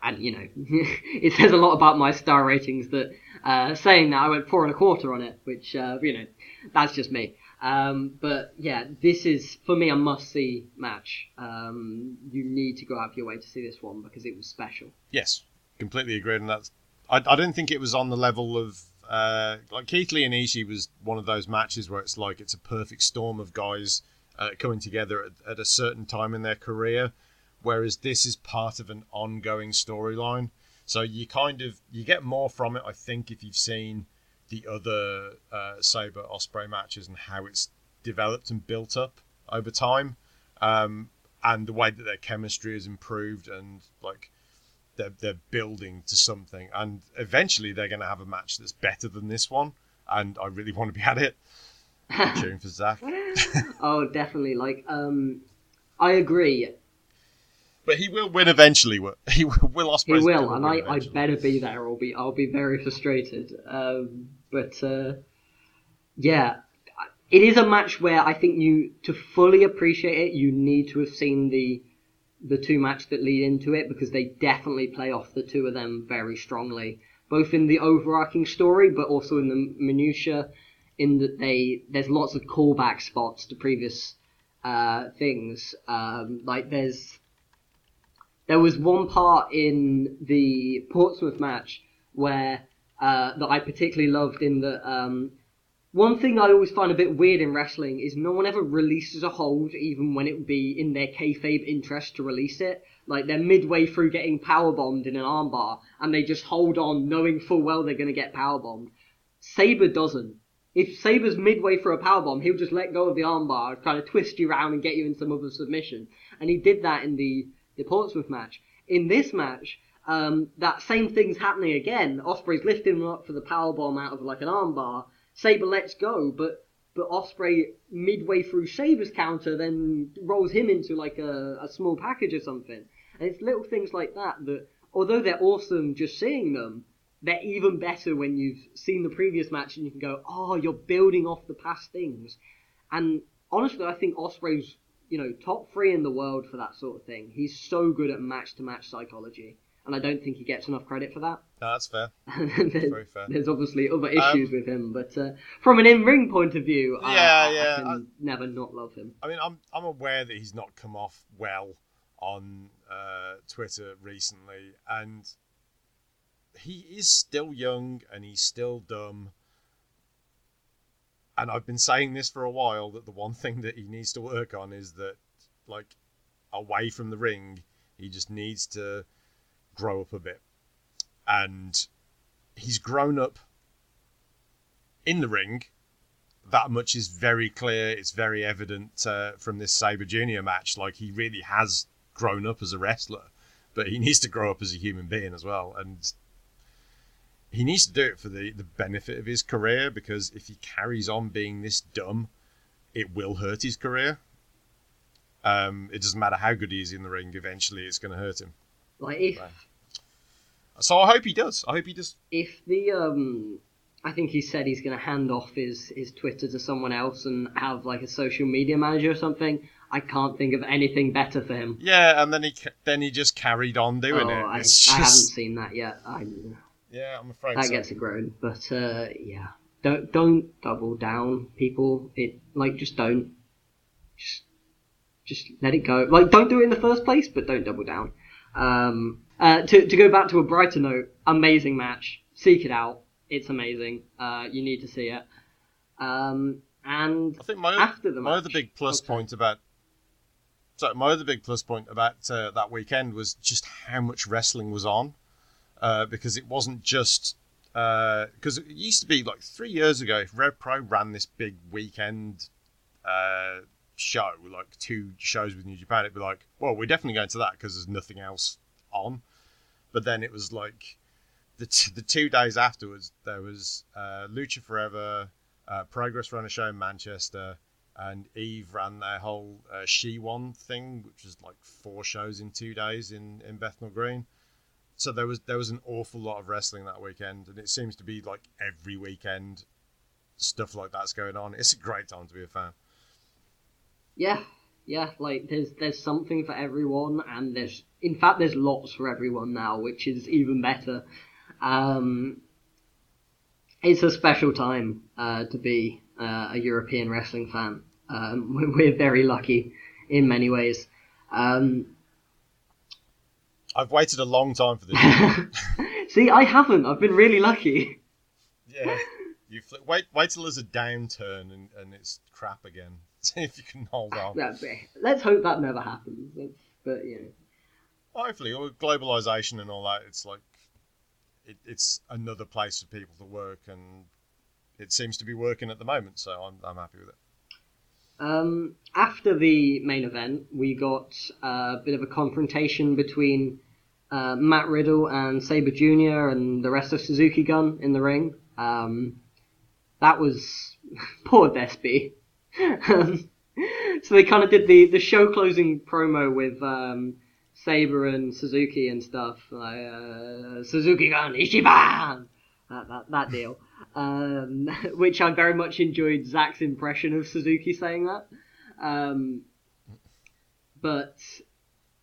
and you know, it says a lot about my star ratings that uh, saying that I went four and a quarter on it, which uh, you know, that's just me. Um, but yeah, this is for me a must-see match. Um, you need to go out of your way to see this one because it was special. Yes, completely agreed, and that's. I, I don't think it was on the level of uh, like Keith Lee and Ishii was one of those matches where it's like it's a perfect storm of guys uh, coming together at, at a certain time in their career whereas this is part of an ongoing storyline. So you kind of you get more from it, I think, if you've seen the other uh, Sabre Ospreay matches and how it's developed and built up over time, um, and the way that their chemistry has improved and like they're they're building to something, and eventually they're going to have a match that's better than this one, and I really want to be at it. cheering for Zack. oh, definitely. Like, um, I agree but he will win eventually. He will. Will Ospreay. He will, and I, I better be there. I'll be I'll be very frustrated. Um, but uh, yeah, it is a match where I think you to fully appreciate it, you need to have seen the the two matches that lead into it because they definitely play off the two of them very strongly, both in the overarching story, but also in the minutia. In that they there's lots of callback spots to previous uh, things. Um, like there's there was one part in the Portsmouth match where uh, that I particularly loved. In that, um, one thing I always find a bit weird in wrestling is no one ever releases a hold, even when it would be in their kayfabe interest to release it. Like they're midway through getting power bombed in an armbar, and they just hold on, knowing full well they're going to get power bombed. Sabre doesn't. If Sabre's midway through a power bomb, he'll just let go of the armbar, kind of twist you around and get you in some other submission. And he did that in the the Portsmouth match. In this match, um, that same thing's happening again. Ospreay's lifting him up for the power bomb out of like an armbar. Sabre lets go, but but Ospreay midway through Sabre's counter then rolls him into like a, a small package or something. And it's little things like that that, although they're awesome just seeing them, they're even better when you've seen the previous match and you can go, oh, you're building off the past things. And honestly, I think Ospreay's you know top three in the world for that sort of thing. He's so good at match to match psychology, and I don't think he gets enough credit for that. No, that's fair. there's, Very fair. there's obviously other issues Um, with him, but uh, from an in-ring point of view, I- Yeah, I, yeah, I can I- never not love him. I mean, I'm I'm aware that he's not come off well on uh, Twitter recently, and he is still young and he's still dumb. And I've been saying this for a while that the one thing that he needs to work on is that, like, away from the ring, he just needs to grow up a bit. And he's grown up in the ring, that much is very clear. It's very evident uh, from this Sabre Junior match. Like he really has grown up as a wrestler, but he needs to grow up as a human being as well. And he needs to do it for the, the benefit of his career because if he carries on being this dumb, it will hurt his career. Um, it doesn't matter how good he is in the ring. Eventually, it's going to hurt him. Like if Right. So I hope he does. I hope he does. if the um, I think he said he's going to hand off his his Twitter to someone else and have like a social media manager or something. I can't think of anything better for him. Yeah, and then he then he just carried on doing oh, it. I, It's I haven't seen that yet. I, yeah, I'm afraid that so. gets a groan, but uh, yeah, don't don't double down, people. It like just don't, just just let it go. Like don't do it in the first place, but don't double down. Um, uh, to to go back to a brighter note, amazing match. Seek it out. It's amazing. Uh, you need to see it. Um, and I think my after the my other big plus Okay. point about so my other big plus point about uh, that weekend was just how much wrestling was on, uh, because it wasn't just because it used to be like three years ago. If Rev Pro ran this big weekend uh, show, like two shows with New Japan, it'd be like, well, we're definitely going to that because there's nothing else on. But then it was like the t- the two days afterwards, there was uh, Lucha Forever, uh, Progress ran a show in Manchester, and Eve ran their whole uh, She Won thing, which was like four shows in two days in, in Bethnal Green. So there was there was an awful lot of wrestling that weekend, and it seems to be like every weekend stuff like that's going on. It's a great time to be a fan. Yeah, yeah, like there's there's something for everyone, and there's in fact there's lots for everyone now, which is even better. Um, it's a special time uh, to be uh, a European wrestling fan. Um, we're, very lucky in many ways. Um, I've waited a long time for this. see, I haven't. I've been really lucky. yeah, you fl- wait wait till there's a downturn and, and it's crap again. See if you can hold on. Let's hope that never happens. But you know. hopefully with globalization and all that it's like it, it's another place for people to work and it seems to be working at the moment so i'm, I'm happy with it Um, after the main event, we got a bit of a confrontation between uh, Matt Riddle and Sabre Jr. and the rest of Suzuki Gun in the ring. Um, that was poor Despy. Um, so they kind of did the, the show closing promo with um, Sabre and Suzuki and stuff. Like, uh, Suzuki Gun Ichiban! That, that, that deal. Um, which I very much enjoyed Zack's impression of Suzuki saying that. Um, but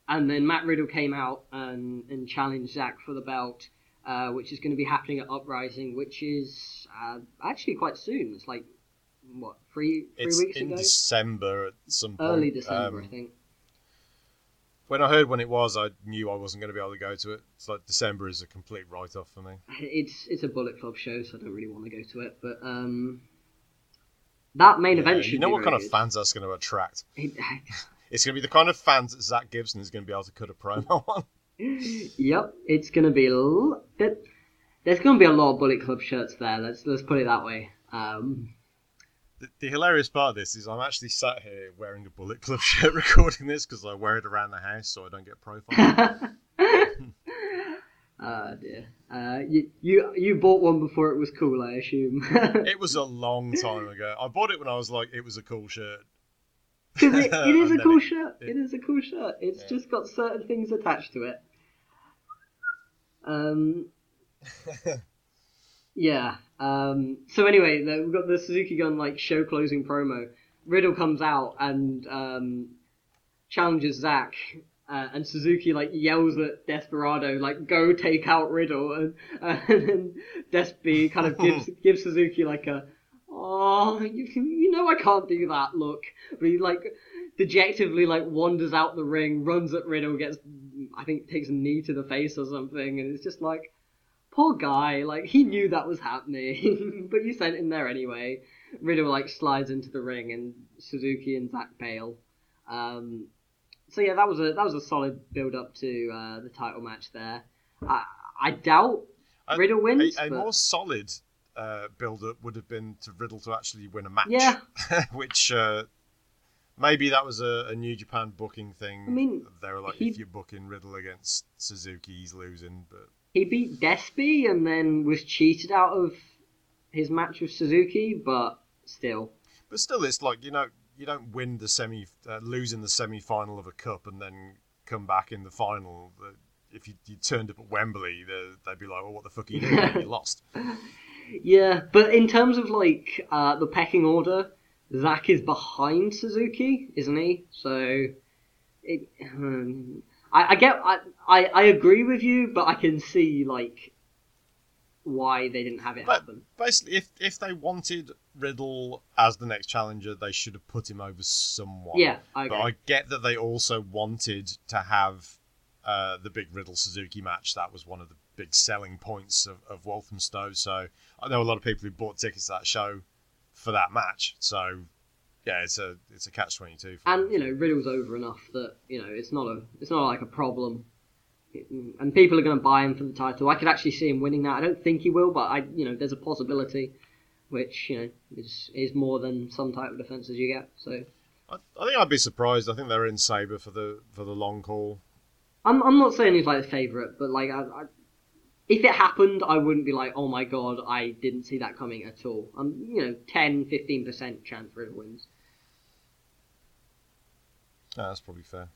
and then Matt Riddle came out and, and challenged Zack for the belt, uh, which is going to be happening at Uprising, which is uh, actually quite soon. It's like what three three it's weeks in ago, december at some point early December, Um, I think. When i heard when it was i knew i wasn't going to be able to go to it it's like december is a complete write-off for me It's it's a Bullet Club show, so I don't really want to go to it. But um, that main Yeah, event should you know be what kind really of fans that's going to attract good. it's going to be the kind of fans that zack gibson is going to be able to cut a promo on yep, it's gonna be a l- there, there's gonna be a lot of Bullet Club shirts there. Let's let's put it that way. Um, The, the hilarious part of this is I'm actually sat here wearing a Bullet Club shirt recording this because I wear it around the house so I don't get profiled. Oh dear. Uh, you, you you bought one before it was cool, I assume. It was a long time ago. I bought it when I was like, it was a cool shirt. it, it is a cool it- shirt. it- It is a cool shirt. It's Yeah. just got certain things attached to it. Um. yeah. Um. So anyway, the- we've got the Suzuki Gun like show closing promo. Riddle comes out and um, challenges Zack. Uh, and Suzuki like yells at Desperado like go take out Riddle and, and then Despy kind of gives gives Suzuki like a oh you can you know I can't do that look but he like dejectively like wanders out the ring runs at Riddle gets I think takes a knee to the face or something and it's just like poor guy like he knew that was happening but you sent him there anyway Riddle like slides into the ring and Suzuki and Zack bail um, so yeah, that was a that was a solid build up to uh, the title match there. I I doubt Riddle wins. A, a but- more solid uh, build up would have been to Riddle to actually win a match. Yeah. Which uh, maybe that was a, a New Japan booking thing. I mean, they were like, if you're booking Riddle against Suzuki, he's losing. But He beat Despy and then was cheated out of his match with Suzuki, but still. but still, it's like you know, you don't win the semi, uh, lose in the semi final of a cup, and then come back in the final. If you, you turned up at Wembley, they- they'd be like, "Well, what the fuck are you doing? you lost." Yeah, but in terms of like uh, the pecking order, Zack is behind Suzuki, isn't he? So, it, um, I, I get, I, I, I agree with you, but I can see like why they didn't have it But happen. basically, if if they wanted Riddle as the next challenger, they should have put him over someone. Yeah, I But. I get that they also wanted to have uh, the big Riddle Suzuki match. That was one of the big selling points of, of Walthamstow. So I know a lot of people who bought tickets to that show for that match. So yeah, it's a it's a catch twenty two. and you know Riddle's over enough that you know it's not a it's not like a problem, and people are going to buy him for the title. I could actually see him winning that. I don't think he will, but I you know there's a possibility, which you know is is more than some type of defenses you get. So I, I think I'd be surprised. I think they're in Sabre for the for the long haul. I'm I'm not saying he's like a favorite, but like I, I, if it happened, I wouldn't be like oh my god I didn't see that coming at all. I'm you know 10 15 percent chance Riddle wins. Yeah, that's probably fair.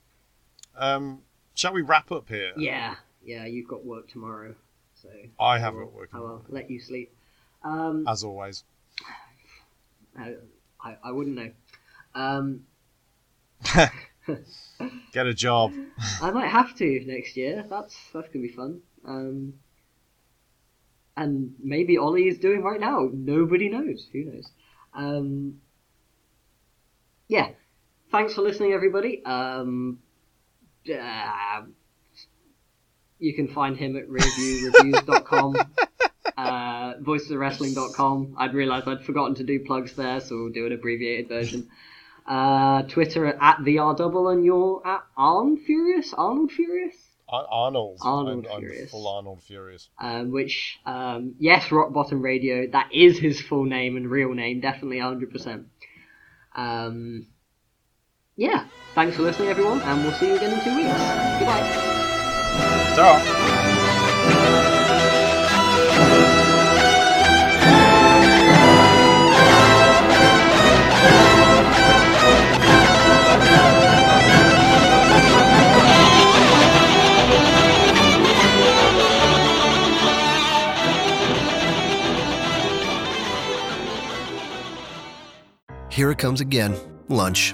Um, shall we wrap up here? Yeah yeah you've got work tomorrow, so I have got work I will let you sleep. Um, As always. I, I, I wouldn't know. Um, Get a job. I might have to next year. That's that's gonna be fun. Um, and maybe Ollie is doing right now. Nobody knows. Who knows? Um, yeah. Thanks for listening, everybody. Um, uh, you can find him at reviewreviews.com, uh, voicesofwrestling.com. I'd realised I'd forgotten to do plugs there, so we'll do an abbreviated version. Uh, Twitter at the R double, and you're at Arn Furious. Arnold Furious. Ar- Arnold. Arnold I'm, I'm Furious. full Arnold Furious. Um, which, um, yes, Rock Bottom Radio. That is his full name and real name, definitely 100%. Um, yeah, thanks for listening, everyone, and we'll see you again in two weeks. Goodbye. Ta-ra. Here it comes again. Lunch.